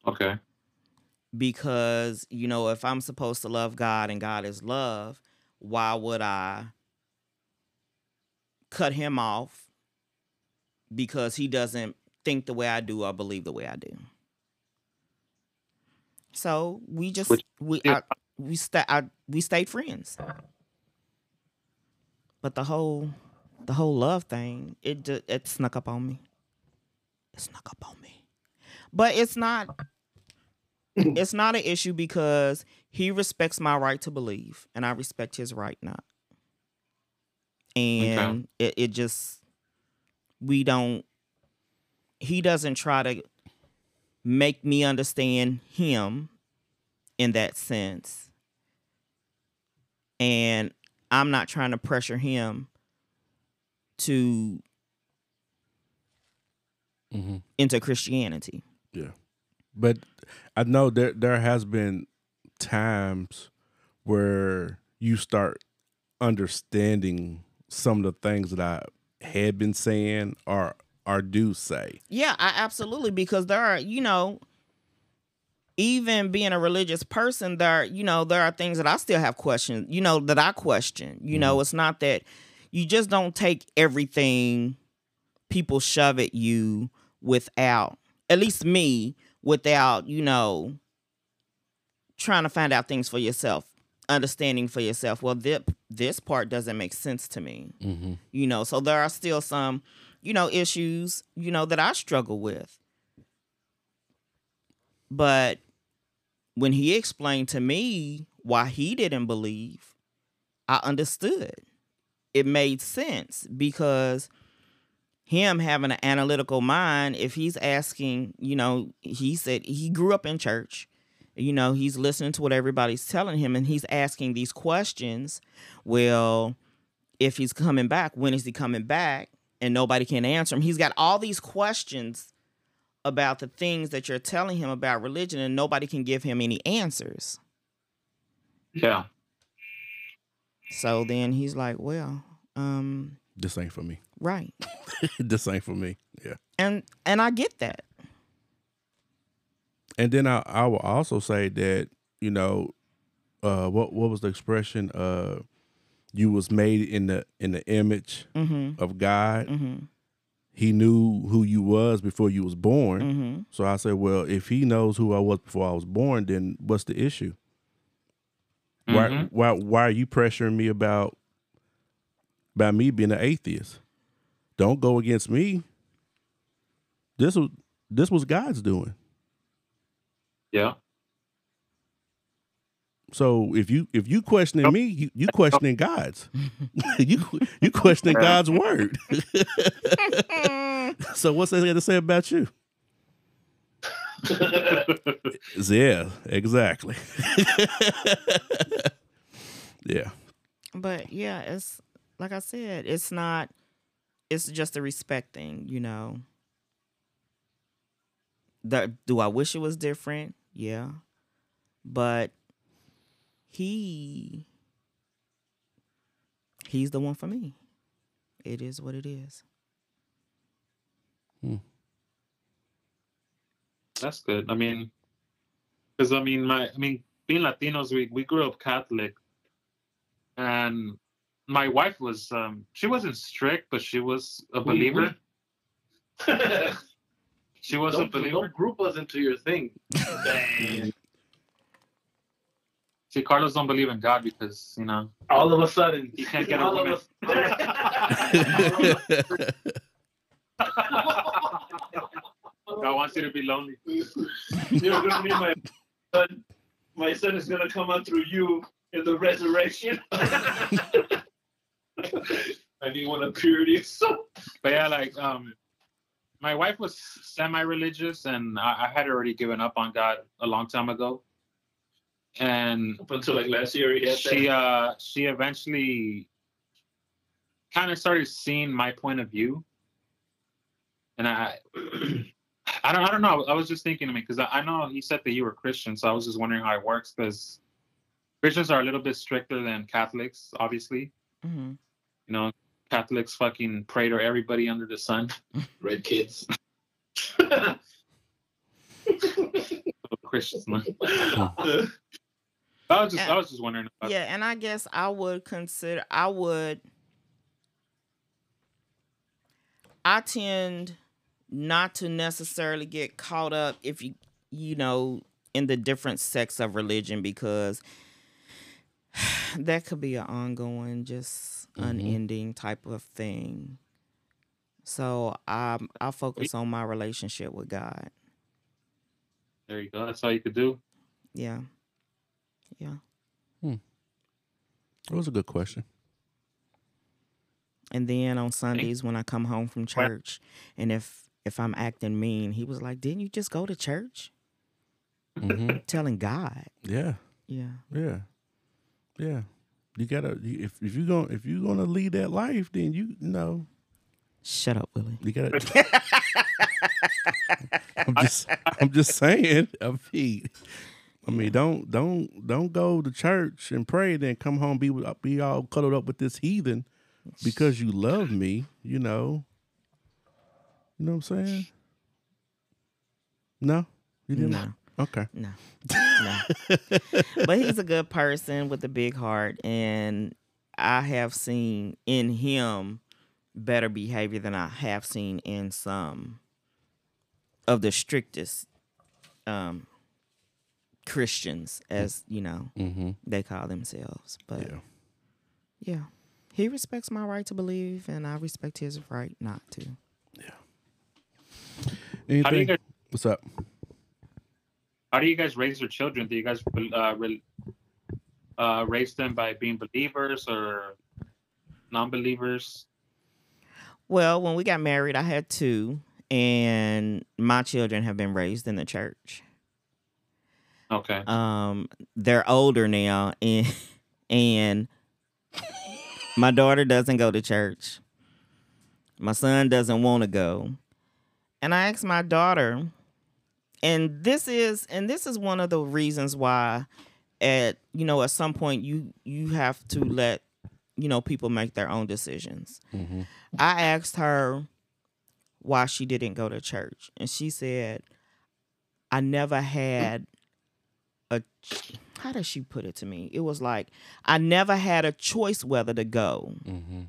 [SPEAKER 5] okay.
[SPEAKER 1] Because, you know, if I'm supposed to love God and God is love, why would I cut him off because he doesn't think the way I do or believe the way I do? So we just we. I, we stay I, we stayed friends. But the whole the whole love thing, it ju- it snuck up on me. It snuck up on me. But it's not it's not an issue because he respects my right to believe and I respect his right not. And it, it just we don't he doesn't try to make me understand him in that sense. And I'm not trying to pressure him to
[SPEAKER 3] hmm
[SPEAKER 1] into Christianity. Yeah.
[SPEAKER 3] But I know there there has been times where you start understanding some of the things that I had been saying or or do say.
[SPEAKER 1] Yeah, I absolutely because there are, you know, even being a religious person, there, you know, there are things that I still have questions, you know, that I question. You know, mm-hmm. it's not that you just don't take everything people shove at you without, at least me, without, you know, trying to find out things for yourself, understanding for yourself. Well, this, this part doesn't make sense to me.
[SPEAKER 3] Mm-hmm.
[SPEAKER 1] you know so there are still some you know issues you know that i struggle with. But when he explained to me why he didn't believe i understood. It made sense because him having an analytical mind if he's asking you know he said he grew up in church you know he's listening to what everybody's telling him and he's asking these questions well if he's coming back, when is he coming back? And nobody can answer him. He's got all these questions about the things that you're telling him about religion, and nobody can give him any answers.
[SPEAKER 5] Yeah.
[SPEAKER 1] So then he's like, Well, um,
[SPEAKER 3] This ain't for me.
[SPEAKER 1] right.
[SPEAKER 3] this ain't for me. Yeah.
[SPEAKER 1] And and I get that.
[SPEAKER 3] And then I I will also say that you know, uh, what what was the expression? Uh, you was made in the in the image
[SPEAKER 1] Mm-hmm.
[SPEAKER 3] of God.
[SPEAKER 1] Mm-hmm.
[SPEAKER 3] He knew who you was before you was born.
[SPEAKER 1] Mm-hmm.
[SPEAKER 3] So I said, well, if he knows who I was before I was born, then what's the issue? Why
[SPEAKER 5] Mhm.
[SPEAKER 3] why why are you pressuring me about about me being an atheist? Don't go against me. This was this was God's doing.
[SPEAKER 5] Yeah.
[SPEAKER 3] So if you if you questioning me, you, you questioning God's. you you questioning God's word. so what's that got to say about you? Yeah, exactly. yeah.
[SPEAKER 1] But yeah, it's like I said, it's not it's just a respect thing, you know. That do I wish it was different? Yeah. But he he's the one for me. It is what it is. Hmm.
[SPEAKER 5] That's good. I mean, because I mean, my I mean, being Latinos, we we grew up Catholic, and my wife was um she wasn't strict, but she was a believer. She wasn't
[SPEAKER 7] Don't,
[SPEAKER 5] believer.
[SPEAKER 7] don't group us into your thing.
[SPEAKER 4] Dang.
[SPEAKER 5] See, Carlos don't believe in God because you know
[SPEAKER 7] All of a sudden,
[SPEAKER 5] he can't get a
[SPEAKER 7] all of
[SPEAKER 5] woman.
[SPEAKER 7] us.
[SPEAKER 5] God wants you to be lonely.
[SPEAKER 4] You're gonna be my son. My son is gonna come out through you in the resurrection. I need one of purity. So
[SPEAKER 5] But yeah, like um, my wife was semi-religious, and I, I had already given up on God a long time ago. And
[SPEAKER 4] up until like last year,
[SPEAKER 5] she
[SPEAKER 4] that.
[SPEAKER 5] uh she eventually kind of started seeing my point of view, and I, I don't, I don't know. I was just thinking to me because I, I know he said that you were Christian, so I was just wondering how it works because Christians are a little bit stricter than Catholics, obviously.
[SPEAKER 1] hmm
[SPEAKER 5] You know, Catholics fucking pray to everybody under the sun.
[SPEAKER 7] Red kids.
[SPEAKER 5] Christians. I was just, I was just wondering. About
[SPEAKER 1] Yeah, and I guess I would consider I would I tend not to necessarily get caught up if you you know in the different sects of religion because that could be an ongoing just
[SPEAKER 3] Mhm.
[SPEAKER 1] unending type of thing. So I I focus on my relationship with God.
[SPEAKER 5] There you go. That's all you could do.
[SPEAKER 1] Yeah. Yeah.
[SPEAKER 3] That was a good question.
[SPEAKER 1] And then on Sundays when I come home from church, and if if I'm acting mean, he was like, "Didn't you just go to church?"
[SPEAKER 3] hmm
[SPEAKER 1] Telling God,
[SPEAKER 3] Yeah,
[SPEAKER 1] yeah,
[SPEAKER 3] yeah, yeah. You gotta if if you going if you gonna lead that life, then you, you know
[SPEAKER 1] shut up, Willie.
[SPEAKER 3] you gotta. I'm just I'm just saying. I mean, I mean, don't don't don't go to church and pray, then come home be with, be all cuddled up with this heathen because you love me. You know. You know what I'm saying? No, you didn't.
[SPEAKER 1] No,
[SPEAKER 3] Okay.
[SPEAKER 1] no, no. but he's a good person with a big heart, and I have seen in him better behavior than I have seen in some of the strictest um, Christians, as you know
[SPEAKER 3] Mm-hmm.
[SPEAKER 1] they call themselves. But
[SPEAKER 3] Yeah.
[SPEAKER 1] Yeah. He respects my right to believe, and I respect his right not to.
[SPEAKER 5] How do you
[SPEAKER 3] Anything?
[SPEAKER 5] guys,
[SPEAKER 3] What's up?
[SPEAKER 5] How do you guys raise your children? Do you guys uh, re- uh, raise them by being believers or non-believers?
[SPEAKER 1] Well, when we got married, I had two, and my children have been raised in the church.
[SPEAKER 5] Okay.
[SPEAKER 1] Um, they're older now, and and my daughter doesn't go to church. My son doesn't want to go, and I asked my daughter, and this is and this is one of the reasons why, at you know, at some point you you have to let you know people make their own decisions.
[SPEAKER 3] Mm-hmm.
[SPEAKER 1] I asked her why she didn't go to church, and she said, "I never had a." How does she put it to me? It was like I never had a choice whether to go,
[SPEAKER 3] Mm-hmm.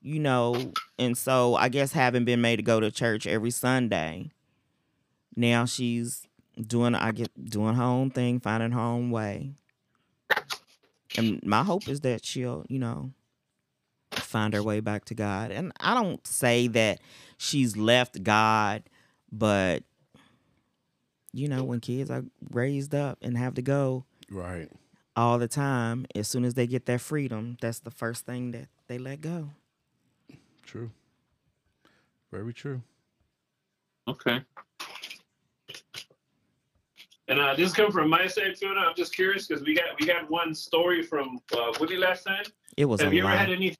[SPEAKER 1] you know, and so I guess having been made to go to church every Sunday, now she's doing I get doing her own thing, finding her own way, and my hope is that she'll, you know, find her way back to God. And I don't say that she's left God, but you know, when kids are raised up and have to go
[SPEAKER 3] Right.
[SPEAKER 1] all the time, as soon as they get their freedom, that's the first thing that they let go.
[SPEAKER 3] True. Very true.
[SPEAKER 5] Okay.
[SPEAKER 4] And uh, this come from my side, Fiona. I'm just curious because we got we got one story from uh, Woody last time.
[SPEAKER 1] It was
[SPEAKER 4] Have
[SPEAKER 1] a
[SPEAKER 4] you ever
[SPEAKER 1] lie.
[SPEAKER 4] had any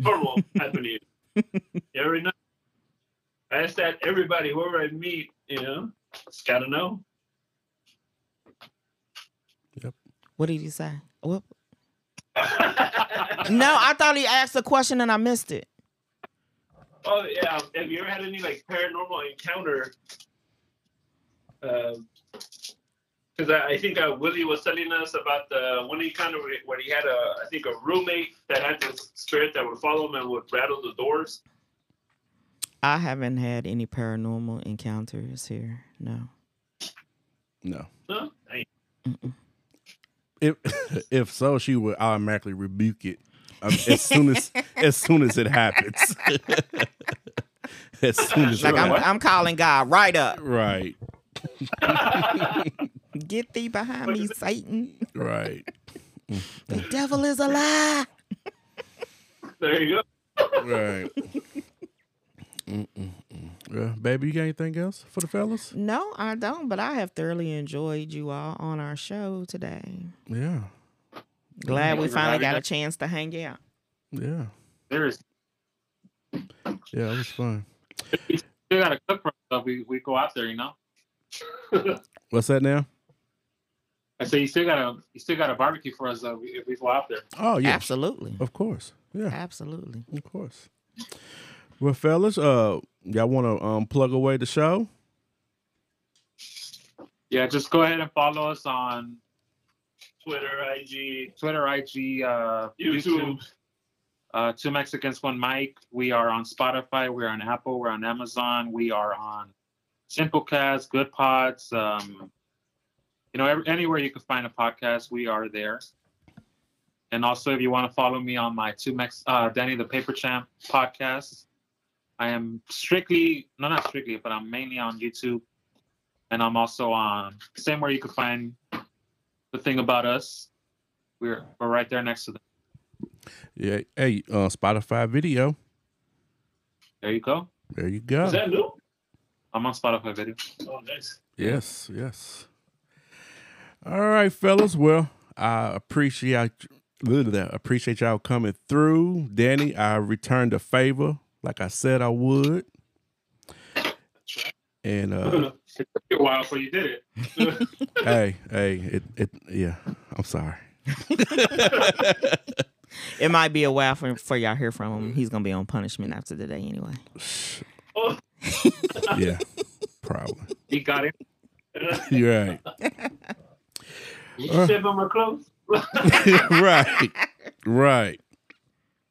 [SPEAKER 4] normal happen to you? You ever know? I ask that everybody, whoever I meet, you know, just gotta know. Yep.
[SPEAKER 1] What did he say? What? No, I thought he asked a question and I missed it.
[SPEAKER 4] Oh yeah. Have you ever had any like paranormal encounter? Because I, I think uh, Willie was telling us about the one encounter where where he had a, I think a roommate that had this spirit that would follow him and would rattle the doors.
[SPEAKER 1] I haven't had any paranormal encounters here. No.
[SPEAKER 3] No.
[SPEAKER 4] Huh?
[SPEAKER 3] If if so, she would automatically rebuke it um, as soon as as soon as it happens. as soon as
[SPEAKER 1] Like
[SPEAKER 3] it
[SPEAKER 1] I'm,
[SPEAKER 3] happens.
[SPEAKER 1] I'm calling God right up.
[SPEAKER 3] right,
[SPEAKER 1] Get thee behind me, Satan.
[SPEAKER 3] right,
[SPEAKER 1] The devil is a lie.
[SPEAKER 4] there you go.
[SPEAKER 3] right. Mm-mm-mm. Yeah, baby, you got anything else for the fellas?
[SPEAKER 1] No, I don't, but I have thoroughly enjoyed you all on our show today.
[SPEAKER 3] Yeah,
[SPEAKER 1] Glad we
[SPEAKER 5] Thank you for
[SPEAKER 1] finally
[SPEAKER 5] having
[SPEAKER 1] got a chance to hang out.
[SPEAKER 3] yeah.
[SPEAKER 5] Seriously.
[SPEAKER 3] Yeah, it was fun.
[SPEAKER 5] We still gotta cook for stuff. We we go out there, you know.
[SPEAKER 3] What's that now?
[SPEAKER 5] I say you still got a you still got a barbecue for us though if we go out there.
[SPEAKER 3] Oh yeah,
[SPEAKER 1] Absolutely.
[SPEAKER 3] of course. Yeah,
[SPEAKER 1] Absolutely.
[SPEAKER 3] of course. Well, fellas, uh, y'all want to um plug away the show?
[SPEAKER 5] Yeah, just go ahead and follow us on
[SPEAKER 4] Twitter, IG,
[SPEAKER 5] Twitter, IG, uh,
[SPEAKER 4] YouTube.
[SPEAKER 5] Uh, Two Mexicans, One Mic. We are on Spotify. We're on Apple. We're on Amazon. We are on Simplecast, Goodpods. Um, you know, every, anywhere you can find a podcast, we are there. And also, if you want to follow me on my Two Mex, uh, Danny the Paper Champ podcast, I am strictly, no, not strictly, but I'm mainly on YouTube. And I'm also on same where you can find the thing about us. We're we're right there next to them.
[SPEAKER 3] Yeah. Hey, uh, Spotify video.
[SPEAKER 5] There you go.
[SPEAKER 3] There you go.
[SPEAKER 4] Is that new?
[SPEAKER 5] I'm on Spotify video.
[SPEAKER 4] Oh, nice.
[SPEAKER 3] Yes, yes. All right, fellas. Well, I appreciate that. appreciate y'all coming through. Danny, I returned a favor, like I said I would. And uh
[SPEAKER 5] it took you a while before you did it.
[SPEAKER 3] hey, hey, it it yeah, I'm sorry.
[SPEAKER 1] It might be a while for, for y'all hear from him. He's gonna be on punishment after today anyway.
[SPEAKER 4] Oh,
[SPEAKER 3] Yeah, probably.
[SPEAKER 5] He got it.
[SPEAKER 3] You're right.
[SPEAKER 4] you
[SPEAKER 3] Uh.
[SPEAKER 4] step on my clothes?
[SPEAKER 3] right. Right.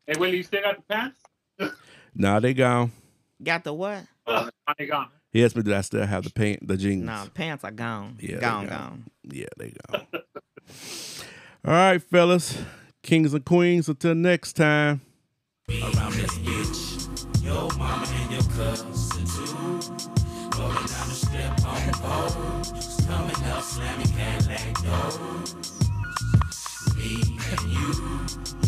[SPEAKER 5] Hey, Willie, you still got the pants?
[SPEAKER 3] Now they gone.
[SPEAKER 1] Got the what?
[SPEAKER 5] Oh, they gone.
[SPEAKER 3] He asked me did I still have the pant the jeans.
[SPEAKER 1] No, pants are gone.
[SPEAKER 3] Yeah, they
[SPEAKER 1] gone,
[SPEAKER 3] gone.
[SPEAKER 1] gone.
[SPEAKER 3] Yeah, they go. All right, fellas, kings and queens. Until next time.
[SPEAKER 8] around this bitch. Yo, mama and your cousin too. Rolling down the strip on Vogues. Coming up, slamming Cadillac doors. Me and you.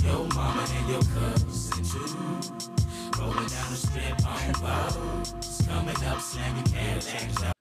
[SPEAKER 8] Yo, mama and your cousin too. Rolling down the strip on Vogues. Coming up, slamming Cadillac doors.